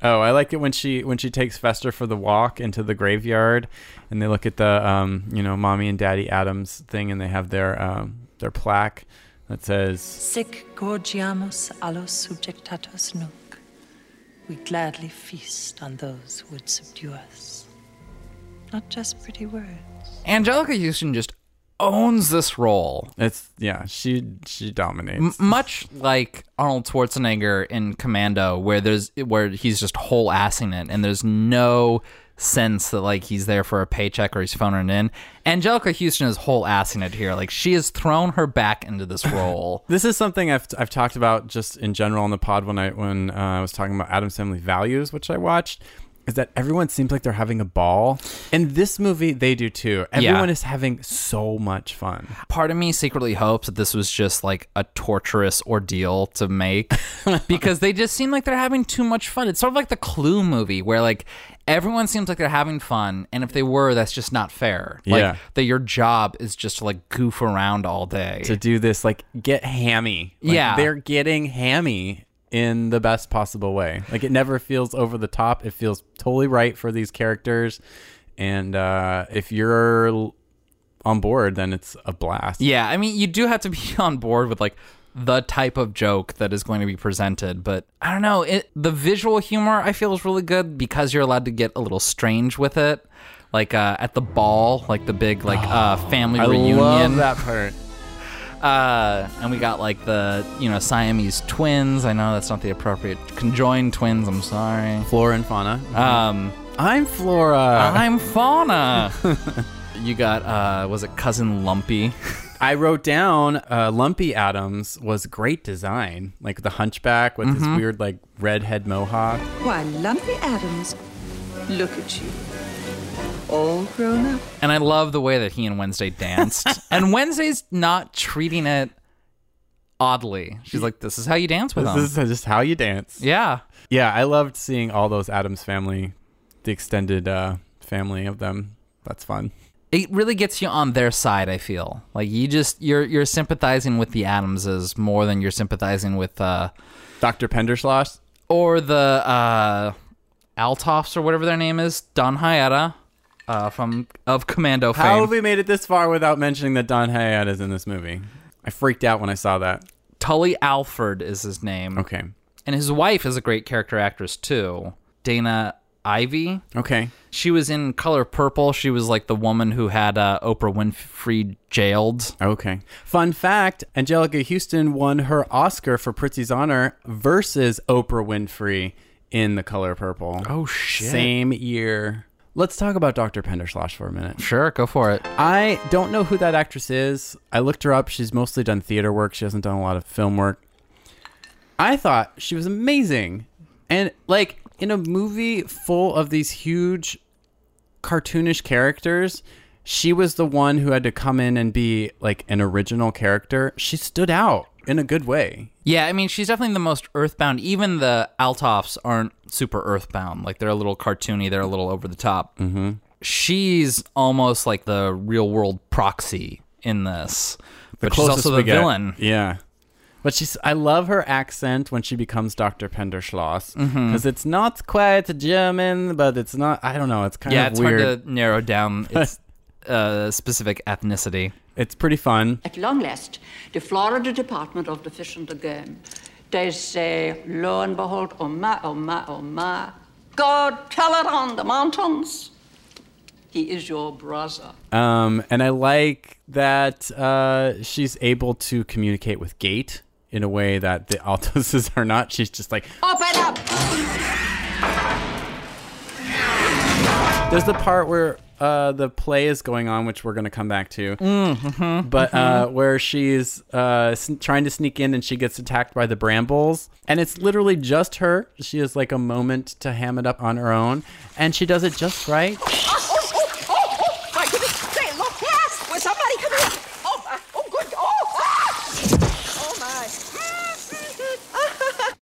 oh, I like it when she when she takes Fester for the walk into the graveyard, and they look at the um, you know, mommy and daddy Addams thing, and they have their um, their plaque that says, Sic gorgiamus allos subjectatos nunc. We gladly feast on those who would subdue us. Not just pretty words. Anjelica Huston just owns this role. It's yeah, she she dominates. M- much like Arnold Schwarzenegger in Commando, where there's where he's just whole assing it, and there's no sense that like he's there for a paycheck or he's phoning it in. Anjelica Huston is whole assing it here. Like she has thrown her back into this role. This is something I've I've talked about just in general on the pod when I when uh, I was talking about Addams Family Values, which I watched. Is that everyone seems like they're having a ball? In this movie, they do too. Everyone is having so much fun. Part of me secretly hopes that this was just like a torturous ordeal to make because they just seem like they're having too much fun. It's sort of like the Clue movie where like everyone seems like they're having fun and if they were that's just not fair. Like Yeah. that your job is just to like goof around all day. To do this, like get hammy. Like, Yeah. they're getting hammy in the best possible way. Like it never feels over the top. It feels totally right for these characters. And uh, if you're on board, then it's a blast. Yeah, I mean, you do have to be on board with like the type of joke that is going to be presented, but I don't know. It the visual humor I feel is really good because you're allowed to get a little strange with it. Like uh, at the ball, like the big like uh, family I reunion. love that part. Uh, and we got like the you know Siamese twins. I know that's not the appropriate conjoined twins. I'm sorry. Flora and Fauna. Um, I'm Flora. I'm Fauna. you got uh, was it cousin Lumpy? I wrote down uh, Lumpy Addams was great design, like the hunchback with his Mhm. weird like redhead mohawk. Why, Lumpy Addams, look at you. All grown up. And I love the way that he and Wednesday danced. and Wednesday's not treating it oddly. She's like, "This is how you dance with This them." This is just how you dance. Yeah. Yeah, I loved seeing all those Addams family, the extended uh, family of them. That's fun. It really gets you on their side. I feel like you just you're you're sympathizing with the Adamses more than you're sympathizing with uh, Dr. Pinder-Schloss or the uh, Altoffs or whatever their name is, Dan Hedaya uh, from of Commando How fame. have we made it this far without mentioning that Dan Hedaya is in this movie? I freaked out when I saw that. Tully Alford is his name. Okay. And his wife is a great character actress too, Dana Ivey. Okay. She was in Color Purple. She was like the woman who had uh, Oprah Winfrey jailed. Okay. Fun fact Anjelica Huston won her Oscar for Prizzi's Honor versus Oprah Winfrey in The Color Purple. Oh, shit. Same year. Let's talk about Dr. Pinder-Schloss for a minute. Sure, go for it. I don't know who that actress is. I looked her up. She's mostly done theater work, she hasn't done a lot of film work. I thought she was amazing. And like in a movie full of these huge cartoonish characters, she was the one who had to come in and be like an original character. She stood out in a good way. Yeah, I mean, she's definitely the most earthbound. Even the Altoffs aren't super earthbound. Like, they're a little cartoony, they're a little over the top. Mm-hmm. She's almost like the real world proxy in this. The but she's also the get. villain. Yeah. But she's I love her accent when she becomes Dr. Pinder-Schloss because it's not quite German, but it's not I don't know, it's kind yeah, of it's weird. hard to narrow down its uh, specific ethnicity. It's pretty fun. At long last, the Florida Department of the Fish and the Game, they say, lo and behold, oh my, oh my, oh my, God, tell it on the mountains. He is your brother. Um, and I like that uh, she's able to communicate with Gate in a way that the Altoses are not. She's just like, Open there's the part where uh, the play is going on, which we're going to come back to. Mm-hmm, but uh, where she's uh, s- trying to sneak in and she gets attacked by the brambles. And it's literally just her. She has like a moment to ham it up on her own. And she does it just right. Oh, oh, oh, oh, my goodness, say, look, yes, will somebody come here? My, good, ah! oh,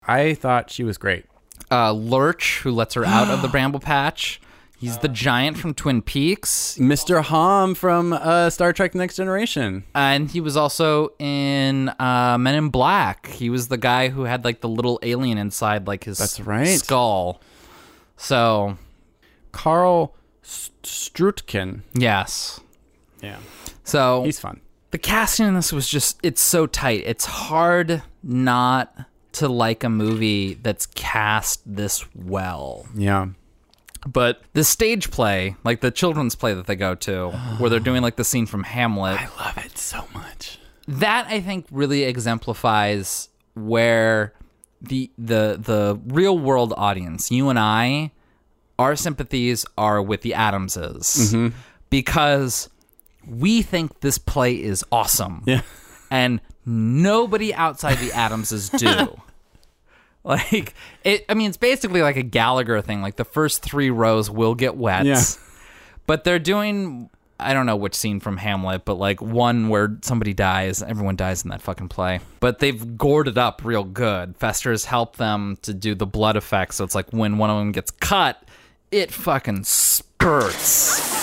my. I thought she was great. Uh, Lurch, who lets her out of the bramble patch. He's the giant from Twin Peaks. Mr. Homn from uh, Star Trek Next Generation. And he was also in uh, Men in Black. He was the guy who had like the little alien inside like his That's right. skull. So, Carl St- Struycken. yes. Yeah. So He's fun. the casting in this was just it's so tight. It's hard not to like a movie that's cast this well. Yeah. But the stage play, like the children's play that they go to, where they're doing like the scene from Hamlet, I love it so much. that I think really exemplifies where the the the real world audience, you and I, our sympathies are with the Adamses Mhm. because we think this play is awesome. Yeah. And nobody outside the Adamses do. like it I mean it's basically like a Gallagher thing. Like the first 3 rows will get wet. Yeah. But they're doing I don't know which scene from Hamlet, but like one where somebody dies. Everyone dies in that fucking play. But they've gored it up real good. Fester's helped them to do the blood effect. So it's like when one of them gets cut, it fucking spurts.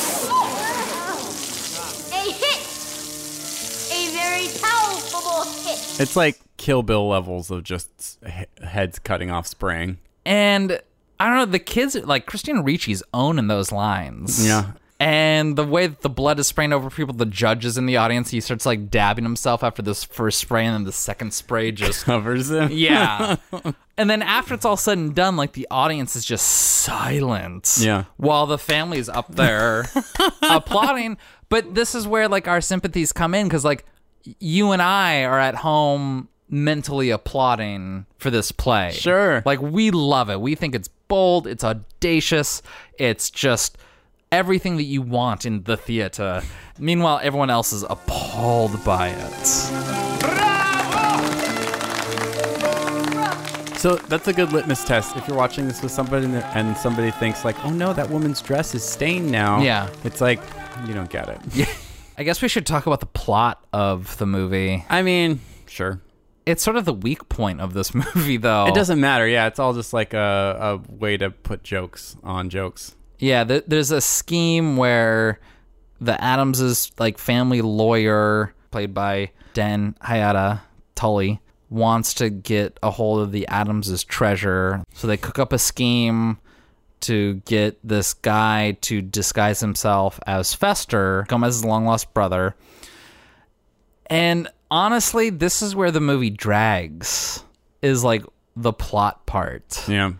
It's like Kill Bill levels of just heads cutting off spraying. And I don't know, the kids, like Christina Ricci's owning those lines. Yeah. And the way that the blood is spraying over people, the judges in the audience, he starts like dabbing himself after this first spray, and then the second spray just covers him. Yeah. and then after it's all said and done, like the audience is just silent. Yeah. While the family's up there applauding. But this is where like our sympathies come in because like you and I are at home mentally applauding for this play. Sure. Like we love it. We think it's bold, it's audacious, it's just everything that you want in the theater. Meanwhile, everyone else is appalled by it. So that's a good litmus test. If you're watching this with somebody and- and somebody thinks like, "Oh no, that woman's dress is stained now," Yeah. it's like you don't get it. I guess we should talk about the plot of the movie. I mean, sure. It's sort of the weak point of this movie, though. It doesn't matter. Yeah, it's all just like a, a way to put jokes on jokes. Yeah, th- there's a scheme where the Adamses like family lawyer, played by Dan Hedaya Tully, wants to get a hold of the Adamses treasure. So they cook up a scheme to get this guy to disguise himself as Fester, Gomez's long lost brother. And honestly, this is where the movie drags, is like the plot part. Yeah.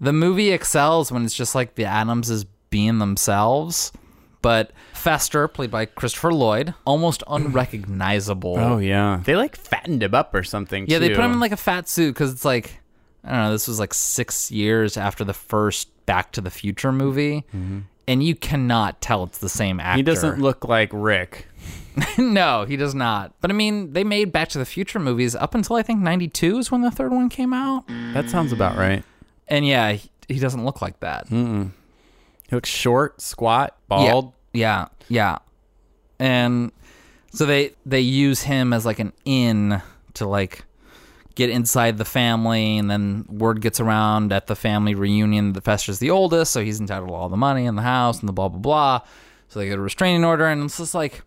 The movie excels when it's just like the Adamses being themselves. But Fester, played by Christopher Lloyd, almost unrecognizable. Oh yeah, they like fattened him up or something. Yeah, they put him in like a fat suit because it's like I don't know. This was like six years after the first Back to the Future movie, and you cannot tell it's the same actor. Mm-hmm. He doesn't look like Rick. no, he does not. But I mean, they made Back to the Future movies up until I think '92 is when the third one came out. That sounds about right. And yeah, he, he doesn't look like that. Mm-mm. He looks short, squat, bald. Yeah, yeah, yeah. And so they they use him as like an in to like get inside the family, and then word gets around at the family reunion that Fester's the oldest, so he's entitled to all the money in the house and the blah blah blah. So they get a restraining order, and it's just like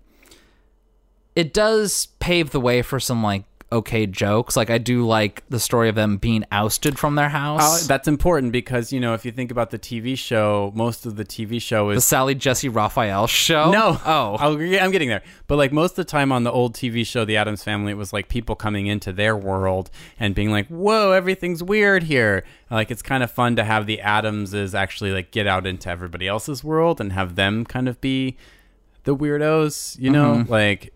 it does pave the way for some like okay jokes. Like I do like the story of them being ousted from their house. Oh, that's important because you know if you think about the TV show, most of the TV show is the Sally Jessy Raphael show. No, oh, I'll, I'm getting there. But like most of the time on the old TV show, The Addams Family, it was like people coming into their world and being like, "Whoa, everything's weird here." Like it's kind of fun to have the Adamses actually like get out into everybody else's world and have them kind of be the weirdos. You know, Mhm. like.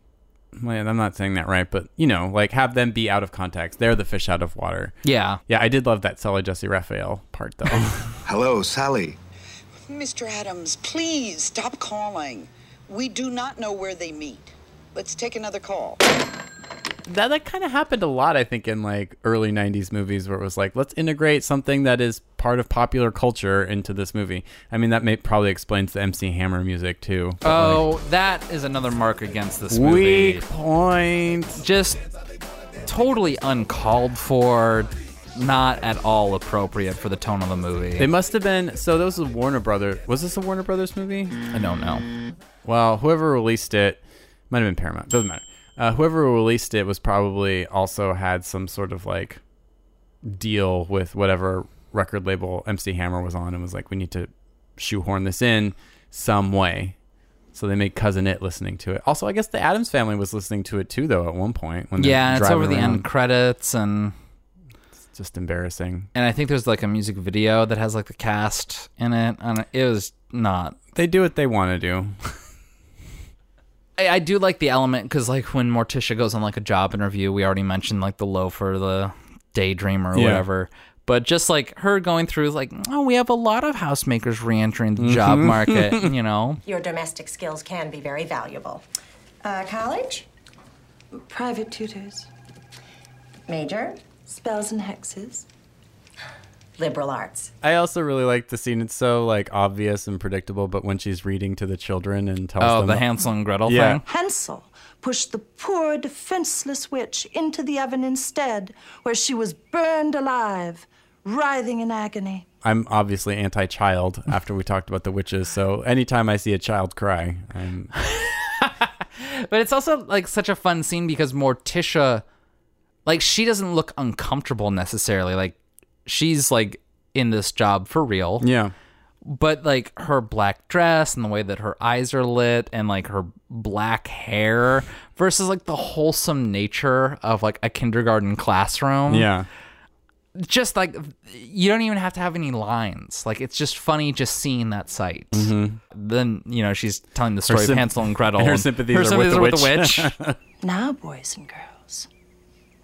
Well, I'm not saying that right, but you know, like have them be out of context. They're the fish out of water. Yeah. Yeah, I did love that Sally Jessy Raphael part though. Hello, Sally. Mr. Addams, please stop calling. We do not know where they meet. Let's take another call. That that kind of happened a lot, I think, in like early '90s movies, where it was like, let's integrate something that is part of popular culture into this movie. I mean, that may probably explains the MC Hammer music too. but, like, Oh, that is another mark against this movie. weak point. Just totally uncalled for, not at all appropriate for the tone of the movie. They must have been. So this was Warner Brothers. Was this a Warner Brothers movie? I don't know. Well, whoever released it might have been Paramount. Doesn't matter. Uh, whoever released it was probably also had some sort of like deal with whatever record label MC Hammer was on, and was like, we need to shoehorn this in some way. So they made Cousin It listening to it. Also, I guess the Addams family was listening to it too, though, at one point. When yeah, it's over the end credits and It's just embarrassing. and I think there's like a music video that has like the cast in it, and it was not. They do what they want to do. I, I do like the element because like when Morticia goes on like a job interview, we already mentioned like the loafer, the daydreamer, or Yeah. whatever. But just like her going through like, oh, we have a lot of housemakers re-entering the job Mhm. market, you know. Your domestic skills can be very valuable. Uh, college? Private tutors. Major? Spells and hexes. Liberal arts. I also really like the scene. It's so like obvious and predictable, but when she's reading to the children and tells Oh, them the Hansel and Gretel Yeah. thing. Hansel pushed the poor, defenseless witch into the oven instead, where she was burned alive, writhing in agony. I'm obviously anti-child after we talked about the witches. So anytime I see a child cry, I'm But it's also like such a fun scene because Morticia, like, she doesn't look uncomfortable necessarily. Like, she's like in this job for real. Yeah. But like her black dress and the way that her eyes are lit and like her black hair versus like the wholesome nature of like a kindergarten classroom. yeah. Just like you don't even have to have any lines. Like it's just funny just seeing that sight. Mhm. Then, you know, she's telling the story symp- of Hansel and Gretel. and her and sympathies are sympathies with are the with witch. Now, boys and girls,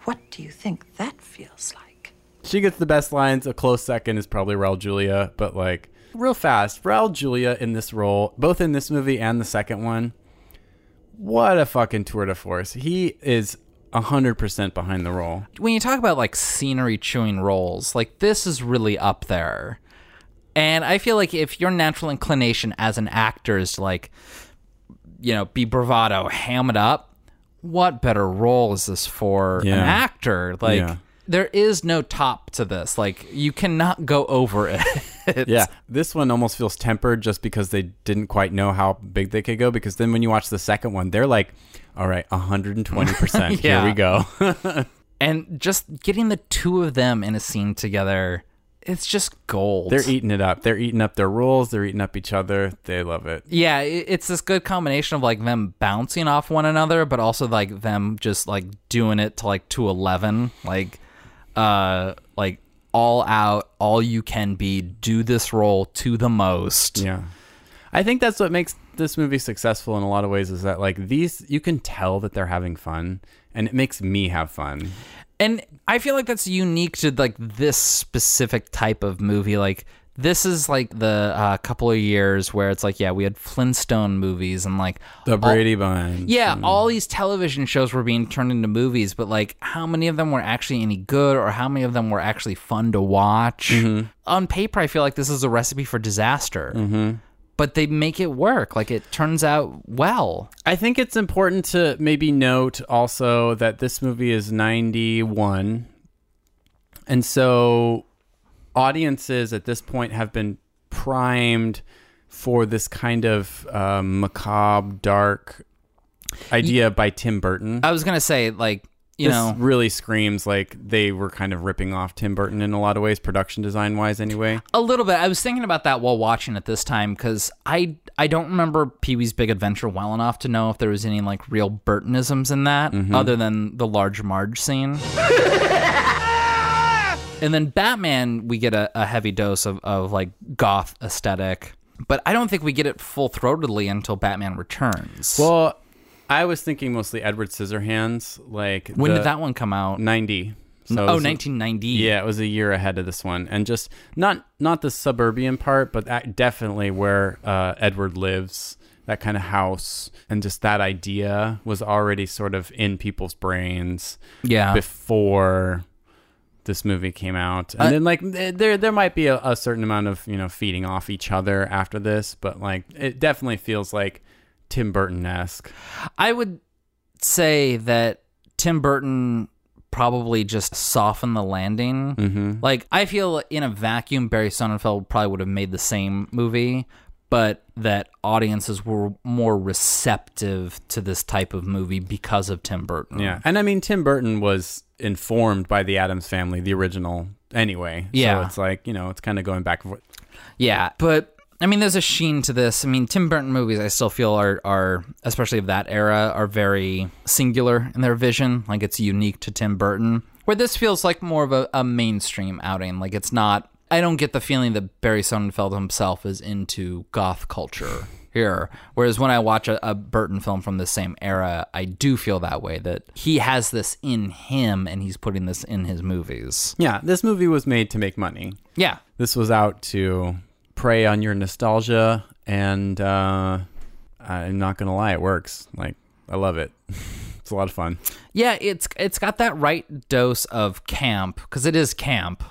what do you think that feels like? She gets the best lines. A close second is probably Raul Julia, but like real fast. Raul Julia in this role, both in this movie and the second one. What a fucking tour de force. He is 100% behind the role. when you talk about like scenery chewing roles, like this is really up there. And I feel like if your natural inclination as an actor is to like, you know, be bravado, ham it up, what better role is this for an actor? Like, Yeah. There is no top to this. Like, you cannot go over it. Yeah, this one almost feels tempered just because they didn't quite know how big they could go. Because then when you watch the second one, they're like, all right, 120%. Here we go. and just getting the two of them in a scene together it's just gold. They're eating it up. They're eating up their rules. They're eating up each other. They love it. Yeah, it's this good combination of like them bouncing off one another, but also like them just like doing it to like to eleven, like uh like all out, all you can be. Do this role to the most. Yeah. I think that's what makes this movie successful in a lot of ways is that like these you can tell that they're having fun and it makes me have fun. And I feel like that's unique to like this specific type of movie. Like this is like the uh, couple of years where it's like, yeah, we had Flintstone movies and like The Brady Bunch. Yeah, all these television shows were being turned into movies, but like how many of them were actually any good or how many of them were actually fun to watch? Mm-hmm. On paper, I feel like this is a recipe for disaster. But they make it work. Like it turns out well. I think it's important to maybe note also that this movie is 91. And so audiences at this point have been primed for this kind of um, macabre, dark idea by Tim Burton. I was gonna say, like, you this know, really screams like they were kind of ripping off Tim Burton in a lot of ways, production design wise, anyway. A little bit. I was thinking about that while watching it this time because I I don't remember Pee Wee's Big Adventure well enough to know if there was any like real Burtonisms in that, Mhm. other than the large Marge scene. and then Batman, we get a, a heavy dose of, of like goth aesthetic, but I don't think we get it full throatedly until Batman Returns. Well, I was thinking mostly Edward Scissorhands. Like When did that one come out? 90. Oh, it was a- 1990. Yeah, it was a year ahead of this one, and just not not the suburban part, but that definitely where uh, Edward lives, that kind of house, and just that idea was already sort of in people's brains. Yeah. before this movie came out, and Uh, then like there there might be a, a certain amount of you know feeding off each other after this, but like it definitely feels like Tim Burton esque. I would say that Tim Burton probably just softened the landing. Mhm. Like I feel in a vacuum, Barry Sonnenfeld probably would have made the same movie, but that audiences were more receptive to this type of movie because of Tim Burton. Yeah, and I mean Tim Burton was informed by the Addams Family, the original, anyway. Yeah. so it's like you know it's kind of going back. and forth. Yeah, but I mean, there's a sheen to this. I mean, Tim Burton movies, I still feel are are especially of that era are very singular in their vision. Like it's unique to Tim Burton. Where this feels like more of a, a mainstream outing. Like it's not. I don't get the feeling that Barry Sonnenfeld himself is into goth culture here. Whereas when I watch a, a Burton film from the same era, I do feel that way. That he has this in him, and he's putting this in his movies. Yeah, this movie was made to make money. Yeah. this was out to prey on your nostalgia, and uh, I'm not gonna lie, it works. Like I love it. it's a lot of fun. Yeah, it's it's got that right dose of camp because it is camp,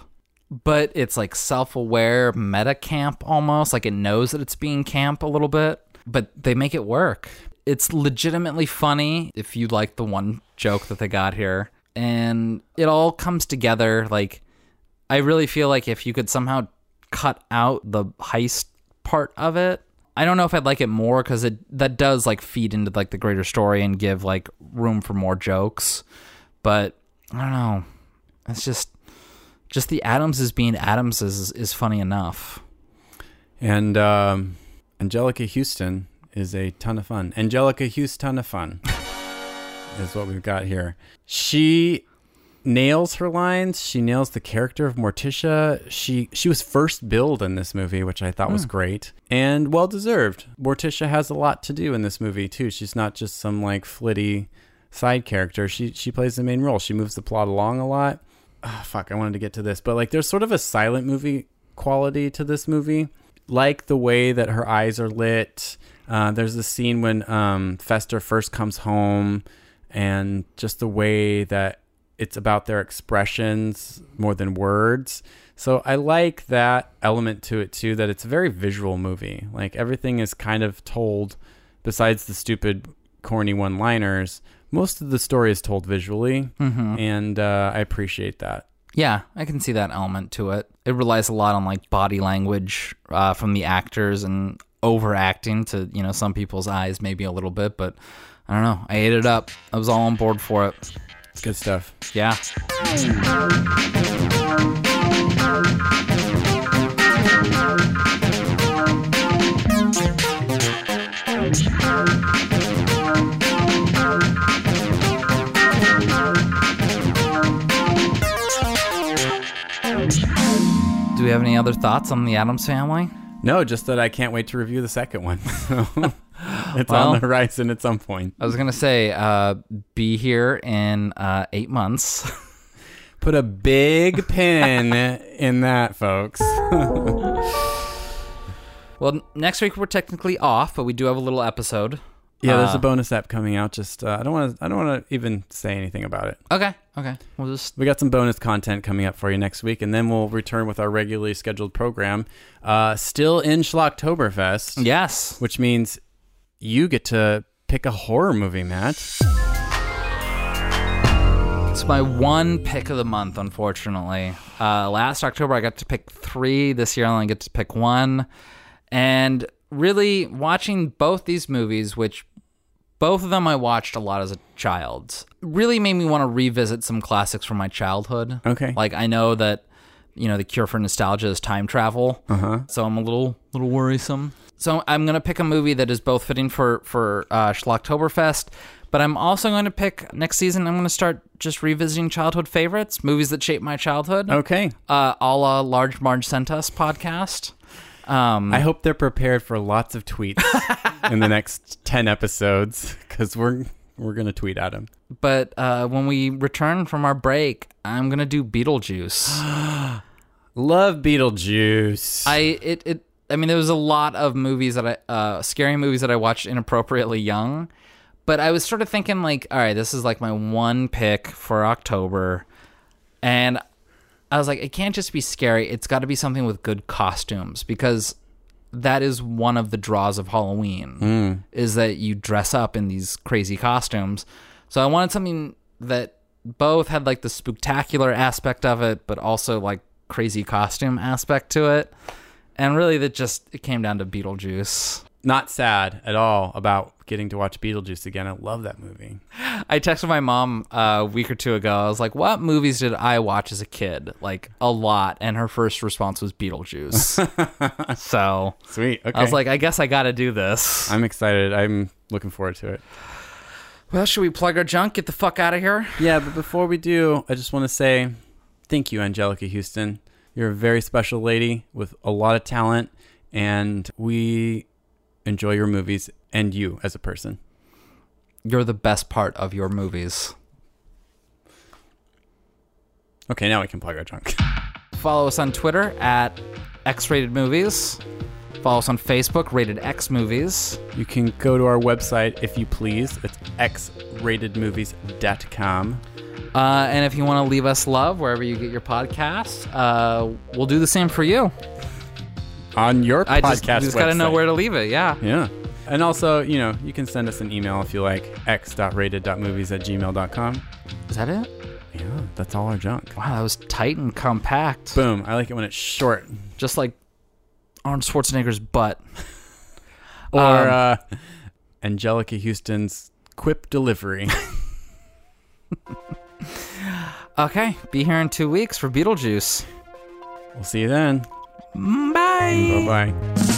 but it's like self-aware meta camp almost. Like it knows that it's being camp a little bit, but they make it work. It's legitimately funny if you like the one joke that they got here, and it all comes together. Like I really feel like if you could somehow cut out the heist part of it, I don't know if I'd like it more because it that does like feed into like the greater story and give like room for more jokes. But I don't know. It's just just the Addams is being Addams is is funny enough. And um, Anjelica Huston is a ton of fun. Anjelica Huston, ton of fun is what we've got here. She nails her lines. She nails the character of Morticia. She she was first billed in this movie, which I thought was Hmm. great and well deserved. Morticia has a lot to do in this movie too. She's not just some like flitty side character. She she plays the main role. She moves the plot along a lot. Ah, fuck, I wanted to get to this, but like there's sort of a silent movie quality to this movie, like the way that her eyes are lit. Uh, there's a scene when um, Fester first comes home, and just the way that it's about their expressions more than words. So I like that element to it too. That it's a very visual movie. Like everything is kind of told, besides the stupid, corny one-liners. Most of the story is told visually, Mhm. and uh, I appreciate that. Yeah, I can see that element to it. It relies a lot on like body language uh, from the actors and overacting to you know some people's eyes maybe a little bit, but I don't know. I ate it up. I was all on board for it. Good stuff. Yeah. Do we have any other thoughts on the Addams family? No, just that I can't wait to review the second one. it's Well- on the horizon at some point. I was gonna say, uh, be here in uh, eight months. Put a big pin in that, folks. well, next week we're technically off, but we do have a little episode. Yeah, there's Uh, a bonus app coming out. Just uh, I don't want to. I don't want to even say anything about it. Okay, okay. We'll just we got some bonus content coming up for you next week, and then we'll return with our regularly scheduled program. Uh, still in Schlocktoberfest. Yes, which means you get to pick a horror movie, Matt. It's my one pick of the month, unfortunately. Uh, last October, I got to pick three. This year, I only get to pick one. And really, watching both these movies, which both of them I watched a lot as a child, really made me want to revisit some classics from my childhood. Okay. Like, I know that, you know, the cure for nostalgia is time travel. Uh-huh. So I'm a little, little worrisome. So I'm going to pick a movie that is both fitting for, for uh, Schlocktoberfest, but I'm also going to pick next season. I'm going to start just revisiting childhood favorites, movies that shaped my childhood. Okay. Uh, a la Large Marge Sent Us podcast. Um, I hope they're prepared for lots of tweets in the next ten episodes because we're we're gonna tweet at them. But uh, when we return from our break, I'm going to do Beetlejuice. Love Beetlejuice. I it it. I mean, there was a lot of movies that I, uh, scary movies that I watched inappropriately young, but I was sort of thinking like, all right, this is like my one pick for October, and I was like, it can't just be scary. It's got to be something with good costumes because that is one of the draws of Halloween Mm. is that you dress up in these crazy costumes. So I wanted something that both had like the spectacular aspect of it, but also like crazy costume aspect to it. And really, that just it came down to Beetlejuice. Not sad at all about getting to watch Beetlejuice again. I love that movie. I texted my mom a week or two ago. I was like, "What movies did I watch as a kid? Like a lot." And her first response was Beetlejuice. so Sweet. Okay. I was like, "I guess I got to do this." I'm excited. I'm looking forward to it. Well, should we plug our junk? Get the fuck out of here. Yeah, but before we do, I just want to say thank you, Anjelica Huston. You're a very special lady with a lot of talent, and we enjoy your movies and you as a person. You're the best part of your movies. Okay, now we can plug our junk. Follow us on Twitter at X Rated Movies. Follow us on Facebook, Rated X Movies. You can go to our website if you please. It's xratedmovies.com. Uh, and if you want to leave us love wherever you get your podcasts, uh, we'll do the same for you. On your I podcast just, you just got to know where to leave it. Yeah. Yeah. And also, you know, you can send us an email if you like, x.rated.movies at gmail.com. Is that it? Yeah, that's all our junk. Wow, that was tight and compact. Boom. I like it when it's short. Just like Arnold Schwarzenegger's butt. Or Um, uh, Anjelica Huston's quip delivery. Okay, be here in two weeks for Beetlejuice. we'll see you then. Bye. Bye bye.